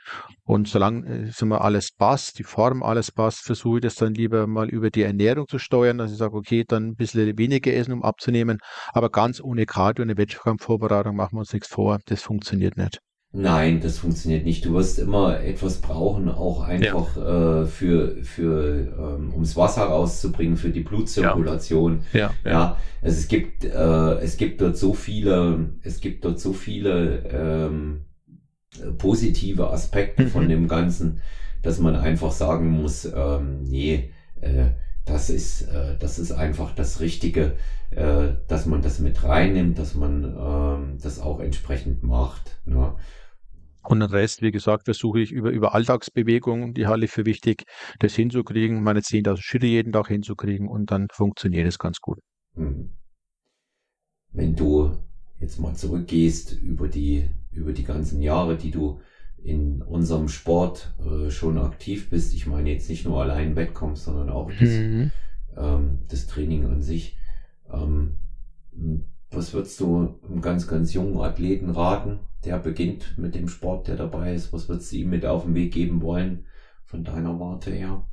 Und solange äh, sagen wir, alles passt, die Form alles passt, versuche ich das dann lieber mal über die Ernährung zu steuern, dass ich sage, okay, dann ein bisschen weniger essen, um abzunehmen, aber ganz ohne Cardio eine Wettkampfvorbereitung machen wir uns nichts vor, das funktioniert nicht. Nein, das funktioniert nicht. Du wirst immer etwas brauchen, auch einfach ja. äh, für, für ähm, ums Wasser rauszubringen, für die Blutzirkulation. Ja. ja. ja. Also es gibt, äh, es gibt dort so viele, es gibt dort so viele ähm, positive Aspekte mhm. von dem Ganzen, dass man einfach sagen muss, ähm, nee, äh, das ist, äh, das ist einfach das Richtige, äh, dass man das mit reinnimmt, dass man ähm, das auch entsprechend macht. Ne? Und den Rest, wie gesagt, versuche ich über, über Alltagsbewegungen, die halte ich für wichtig, das hinzukriegen, meine 10.000 Schritte jeden Tag hinzukriegen und dann funktioniert es ganz gut. Mhm. Wenn du jetzt mal zurückgehst über die, über die ganzen Jahre, die du in unserem Sport äh, schon aktiv bist, ich meine jetzt nicht nur allein Wettkampf, sondern auch das, mhm. ähm, das Training an sich, Ähm, was würdest du einem ganz, ganz jungen Athleten raten, der beginnt mit dem Sport, der dabei ist? Was würdest du ihm mit auf den Weg geben wollen, von deiner Warte her?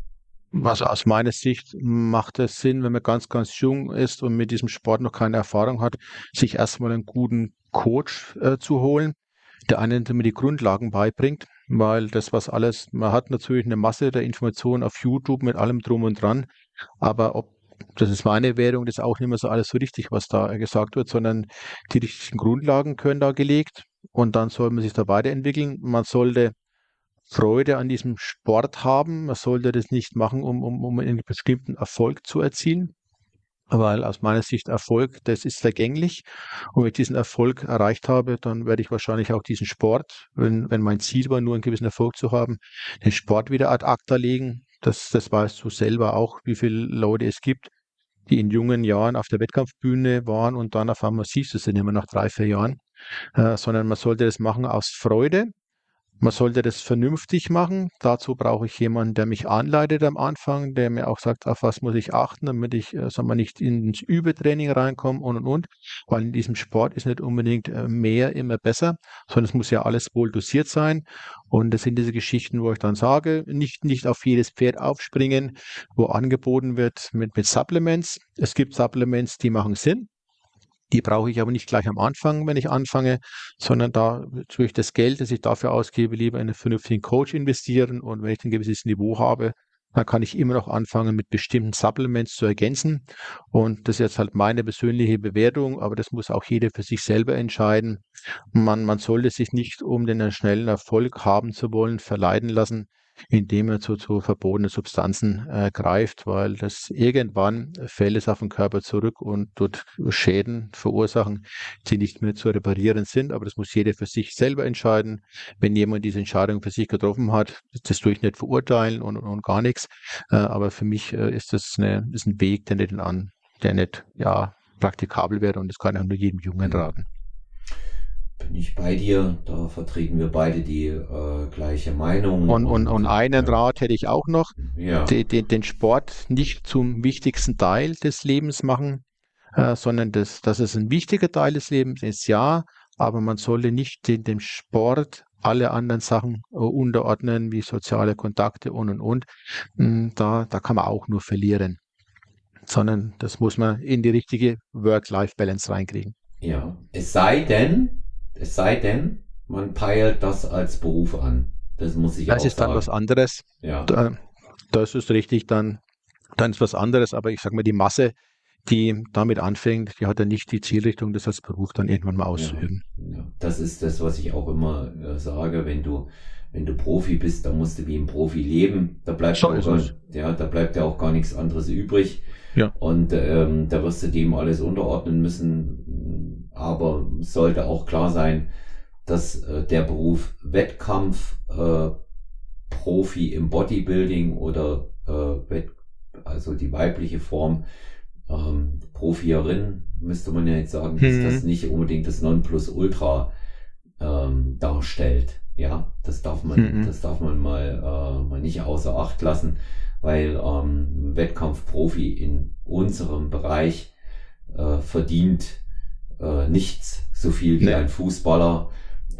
Also aus meiner Sicht macht es Sinn, wenn man ganz, ganz jung ist und mit diesem Sport noch keine Erfahrung hat, sich erstmal einen guten Coach äh, zu holen, der einen mir die Grundlagen beibringt, weil das was alles, man hat natürlich eine Masse der Informationen auf YouTube mit allem drum und dran, aber ob das ist meine Währung, das ist auch nicht mehr so alles so richtig, was da gesagt wird, sondern die richtigen Grundlagen können da gelegt und dann soll man sich da weiterentwickeln. Man sollte Freude an diesem Sport haben. Man sollte das nicht machen, um, um, um einen bestimmten Erfolg zu erzielen, weil aus meiner Sicht Erfolg, das ist vergänglich. Und wenn ich diesen Erfolg erreicht habe, dann werde ich wahrscheinlich auch diesen Sport, wenn, wenn mein Ziel war, nur einen gewissen Erfolg zu haben, den Sport wieder ad acta legen. Das, das weißt du selber auch, wie viele Leute es gibt, die in jungen Jahren auf der Wettkampfbühne waren und dann auf einmal siehst du sie nicht mehr nach drei, vier Jahren, äh, sondern man sollte das machen aus Freude man sollte das vernünftig machen. Dazu brauche ich jemanden, der mich anleitet am Anfang, der mir auch sagt, auf was muss ich achten, damit ich, äh, sagen wir, nicht ins Übertraining reinkomme und und und. Weil in diesem Sport ist nicht unbedingt äh, mehr immer besser, sondern es muss ja alles wohl dosiert sein. Und das sind diese Geschichten, wo ich dann sage, nicht, nicht auf jedes Pferd aufspringen, wo angeboten wird mit, mit Supplements. Es gibt Supplements, die machen Sinn. Die brauche ich aber nicht gleich am Anfang, wenn ich anfange, sondern da tue ich das Geld, das ich dafür ausgebe, lieber in einen vernünftigen Coach investieren. Und wenn ich ein gewisses Niveau habe, dann kann ich immer noch anfangen, mit bestimmten Supplements zu ergänzen. Und das ist jetzt halt meine persönliche Bewertung, aber das muss auch jeder für sich selber entscheiden. Man, man sollte sich nicht, um den schnellen Erfolg haben zu wollen, verleiten lassen, indem er zu, zu verbotenen Substanzen äh, greift, weil das irgendwann fällt es auf den Körper zurück und dort Schäden verursachen, die nicht mehr zu reparieren sind. Aber das muss jeder für sich selber entscheiden. Wenn jemand diese Entscheidung für sich getroffen hat, das tue ich nicht verurteilen und, und gar nichts. Äh, aber für mich äh, ist das eine, ist ein Weg, der nicht an, der nicht ja praktikabel wäre und das kann auch nur jedem Jungen raten bin ich bei dir. Da vertreten wir beide die äh, gleiche Meinung. Und, und, und einen Rat hätte ich auch noch. Ja. Den, den, den Sport nicht zum wichtigsten Teil des Lebens machen, äh, sondern das, dass es ein wichtiger Teil des Lebens ist, ja, aber man sollte nicht den, dem Sport alle anderen Sachen äh, unterordnen, wie soziale Kontakte und und und. Hm, da, da kann man auch nur verlieren. Sondern das muss man in die richtige Work-Life-Balance reinkriegen. Ja, es sei denn, es sei denn, man peilt das als Beruf an. Das muss ich das auch sagen. Das ist dann was anderes. Ja. Da, das ist richtig, dann, dann ist was anderes. Aber ich sage mal, die Masse, die damit anfängt, die hat ja nicht die Zielrichtung, das als Beruf dann irgendwann mal auszuüben. Ja, ja. Das ist das, was ich auch immer äh, sage, wenn du, wenn du Profi bist, dann musst du wie ein Profi leben. Da bleibt, auch, ja, da bleibt ja auch gar nichts anderes übrig. Ja. Und ähm, da wirst du dem alles unterordnen müssen. Aber es sollte auch klar sein, dass äh, der Beruf Wettkampf äh, Profi im Bodybuilding oder äh, also die weibliche Form ähm, Profierin, müsste man ja jetzt sagen, dass mhm. das nicht unbedingt das Nonplusultra ähm, darstellt. Ja, das darf man, mhm. das darf man mal, äh, mal nicht außer Acht lassen weil ähm, Wettkampfprofi in unserem Bereich äh, verdient äh, nichts so viel wie nee. ein Fußballer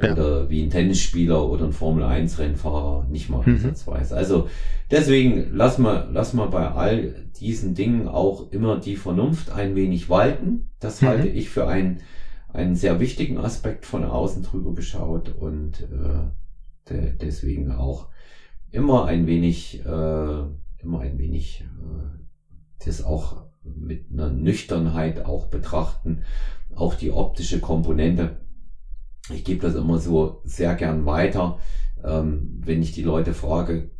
ja. oder wie ein Tennisspieler oder ein Formel 1 Rennfahrer nicht mal mhm. ansatzweise. Also deswegen lass mal, lass mal bei all diesen Dingen auch immer die Vernunft ein wenig walten. Das mhm. halte ich für einen, einen sehr wichtigen Aspekt von außen drüber geschaut und äh, de deswegen auch immer ein wenig äh, immer ein wenig äh, das auch mit einer Nüchternheit auch betrachten. Auch die optische Komponente. Ich gebe das immer so sehr gern weiter, ähm, wenn ich die Leute frage,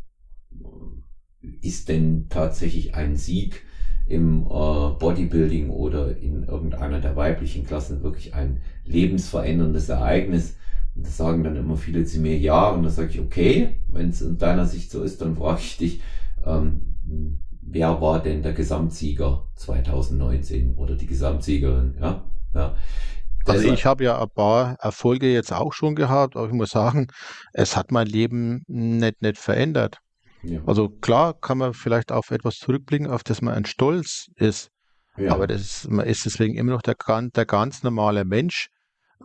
ist denn tatsächlich ein Sieg im äh, Bodybuilding oder in irgendeiner der weiblichen Klassen wirklich ein lebensveränderndes Ereignis? Und das sagen dann immer viele zu mir, ja, und dann sage ich, okay, wenn es in deiner Sicht so ist, dann frage ich dich, ähm, wer war denn der Gesamtsieger 2019 oder die Gesamtsiegerin, ja, ja. Also ich habe ja ein paar Erfolge jetzt auch schon gehabt, aber ich muss sagen, es hat mein Leben nicht, nicht verändert. Ja. Also klar kann man vielleicht auf etwas zurückblicken, auf das man ein Stolz ist. Ja. Aber das ist, man ist deswegen immer noch der, der ganz normale Mensch.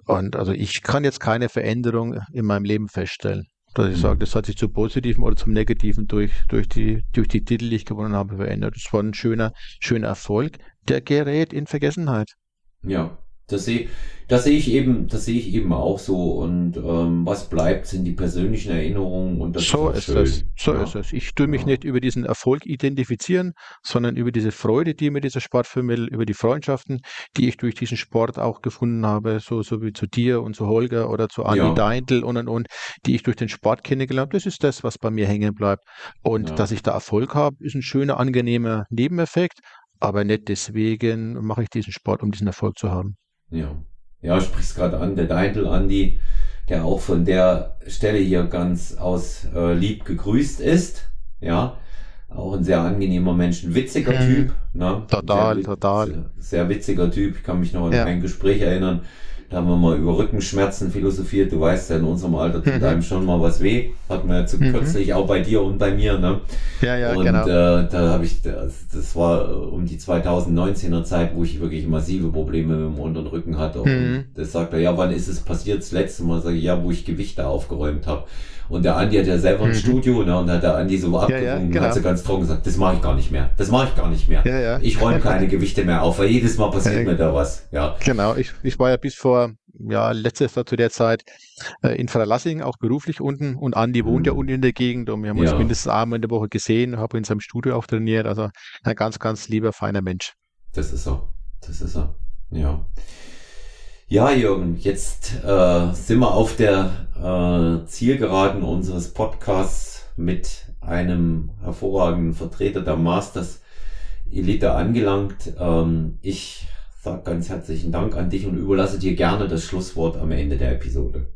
Und also ich kann jetzt keine Veränderung in meinem Leben feststellen. Dass ich mhm. sage, das hat sich zum Positiven oder zum Negativen durch, durch, die, durch die Titel, die ich gewonnen habe, verändert. Das war ein schöner, schöner Erfolg. Der gerät in Vergessenheit. Ja, das sehe, das sehe ich eben, das sehe ich eben auch so. Und ähm, was bleibt, sind die persönlichen Erinnerungen und das so ist, ist es. So ja. ist es. Ich tue mich ja. nicht über diesen Erfolg identifizieren, sondern über diese Freude, die mir dieser Sport vermittelt, über die Freundschaften, die ich durch diesen Sport auch gefunden habe, so, so wie zu dir und zu Holger oder zu Andi ja. Deindl und und und, die ich durch den Sport kennengelernt habe. Das ist das, was bei mir hängen bleibt. Und ja. dass ich da Erfolg habe, ist ein schöner, angenehmer Nebeneffekt. Aber nicht deswegen mache ich diesen Sport, um diesen Erfolg zu haben. Ja. Ja, sprichst gerade an, der Deintel Andi, der auch von der Stelle hier ganz aus äh, lieb gegrüßt ist. Ja. Auch ein sehr angenehmer Mensch, ein witziger mhm. Typ. Ne? Total, sehr, total. Sehr, sehr, witziger Typ. Ich kann mich noch an ja. ein Gespräch erinnern. Da haben wir mal über Rückenschmerzen philosophiert. Du weißt ja, in unserem Alter tut mhm. einem schon mal was weh. Hatten wir ja zu mhm. kürzlich auch bei dir und bei mir. Ne? Ja, ja, und, genau. äh, da habe ich, das, das war um die 2019er Zeit, wo ich wirklich massive Probleme mit dem unteren Rücken hatte. Und mhm. das sagt er, ja, wann ist es passiert? Das letzte Mal sage ich, ja, wo ich Gewichte aufgeräumt habe. Und der Andi hat ja selber ein mhm. Studio, ne? Und hat der Andi so abgewogen ja, ja, genau. hat so ganz trocken gesagt, das mache ich gar nicht mehr. Das mache ich gar nicht mehr. Ja, ja. Ich räume keine Gewichte mehr auf, weil jedes Mal passiert mir da was. Ja. Genau, ich, ich war ja bis vor ja, letztes Jahr zu der Zeit äh, in Verlassing, auch beruflich unten. Und Andi wohnt mhm. ja unten in der Gegend und wir haben uns mindestens einmal in der Woche gesehen, habe in seinem Studio auch trainiert. Also ein ganz, ganz lieber, feiner Mensch. Das ist er. Das ist er. Ja. Ja, Jürgen, jetzt äh, sind wir auf der äh, Zielgeraden unseres Podcasts mit einem hervorragenden Vertreter der Masters Elite angelangt. Ähm, ich sage ganz herzlichen Dank an dich und überlasse dir gerne das Schlusswort am Ende der Episode.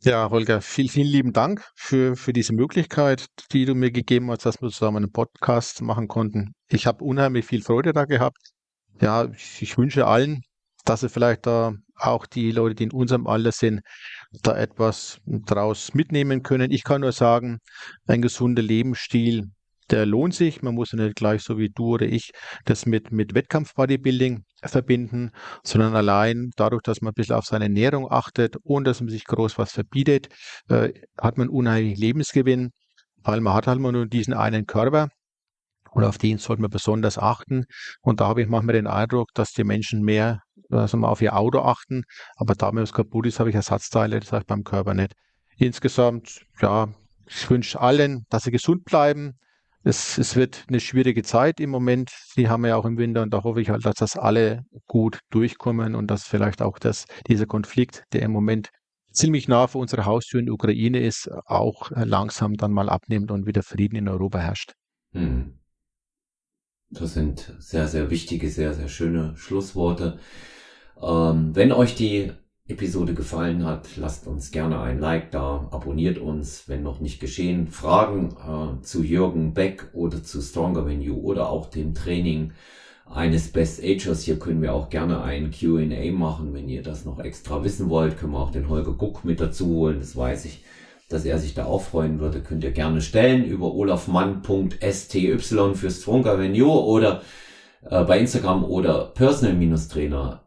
Ja, Holger, vielen, vielen lieben Dank für, für diese Möglichkeit, die du mir gegeben hast, dass wir zusammen einen Podcast machen konnten. Ich habe unheimlich viel Freude da gehabt. Ja, ich, ich wünsche allen, dass sie vielleicht da auch die Leute, die in unserem Alter sind, da etwas draus mitnehmen können. Ich kann nur sagen, ein gesunder Lebensstil, der lohnt sich. Man muss nicht gleich so wie du oder ich das mit, mit Wettkampf-Bodybuilding verbinden, sondern allein dadurch, dass man ein bisschen auf seine Ernährung achtet, ohne dass man sich groß was verbietet, äh, hat man unheimlich Lebensgewinn, weil man hat halt nur diesen einen Körper und auf den sollte man besonders achten. Und da habe ich manchmal den Eindruck, dass die Menschen mehr also mal auf ihr Auto achten, aber da mir was kaputt ist, habe ich Ersatzteile, das ich beim Körper nicht. Insgesamt, ja, ich wünsche allen, dass sie gesund bleiben. Es, es wird eine schwierige Zeit im Moment. Die haben wir ja auch im Winter und da hoffe ich halt, dass das alle gut durchkommen und dass vielleicht auch das, dieser Konflikt, der im Moment ziemlich nah vor unserer Haustür in der Ukraine ist, auch langsam dann mal abnimmt und wieder Frieden in Europa herrscht. Hm. Das sind sehr, sehr wichtige, sehr, sehr schöne Schlussworte. Ähm, wenn euch die Episode gefallen hat, lasst uns gerne ein Like da, abonniert uns, wenn noch nicht geschehen. Fragen äh, zu Jürgen Beck oder zu Stronger Venue oder auch dem Training eines Best Agers. Hier können wir auch gerne ein Q&A machen, wenn ihr das noch extra wissen wollt. Können wir auch den Holger Guck mit dazu holen, das weiß ich dass er sich da auch freuen würde, könnt ihr gerne stellen über olafmann.sty für Stronger Venue oder äh, bei Instagram oder personal-trainer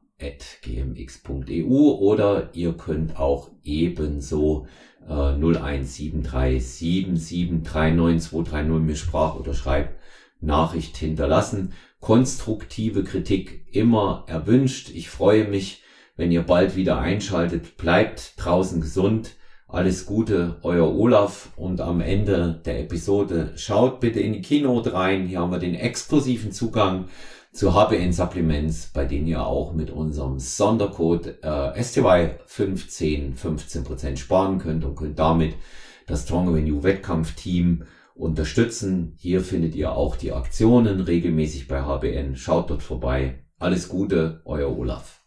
gmx.eu oder ihr könnt auch ebenso äh, 01737739230 mir Sprach- oder Schreibnachricht hinterlassen. Konstruktive Kritik immer erwünscht. Ich freue mich, wenn ihr bald wieder einschaltet. Bleibt draußen gesund alles Gute, euer Olaf. Und am Ende der Episode schaut bitte in die Keynote rein. Hier haben wir den exklusiven Zugang zu HBN Supplements, bei denen ihr auch mit unserem Sondercode äh, STY15 15% sparen könnt und könnt damit das Strong Renew Wettkampfteam unterstützen. Hier findet ihr auch die Aktionen regelmäßig bei HBN. Schaut dort vorbei. Alles Gute, euer Olaf.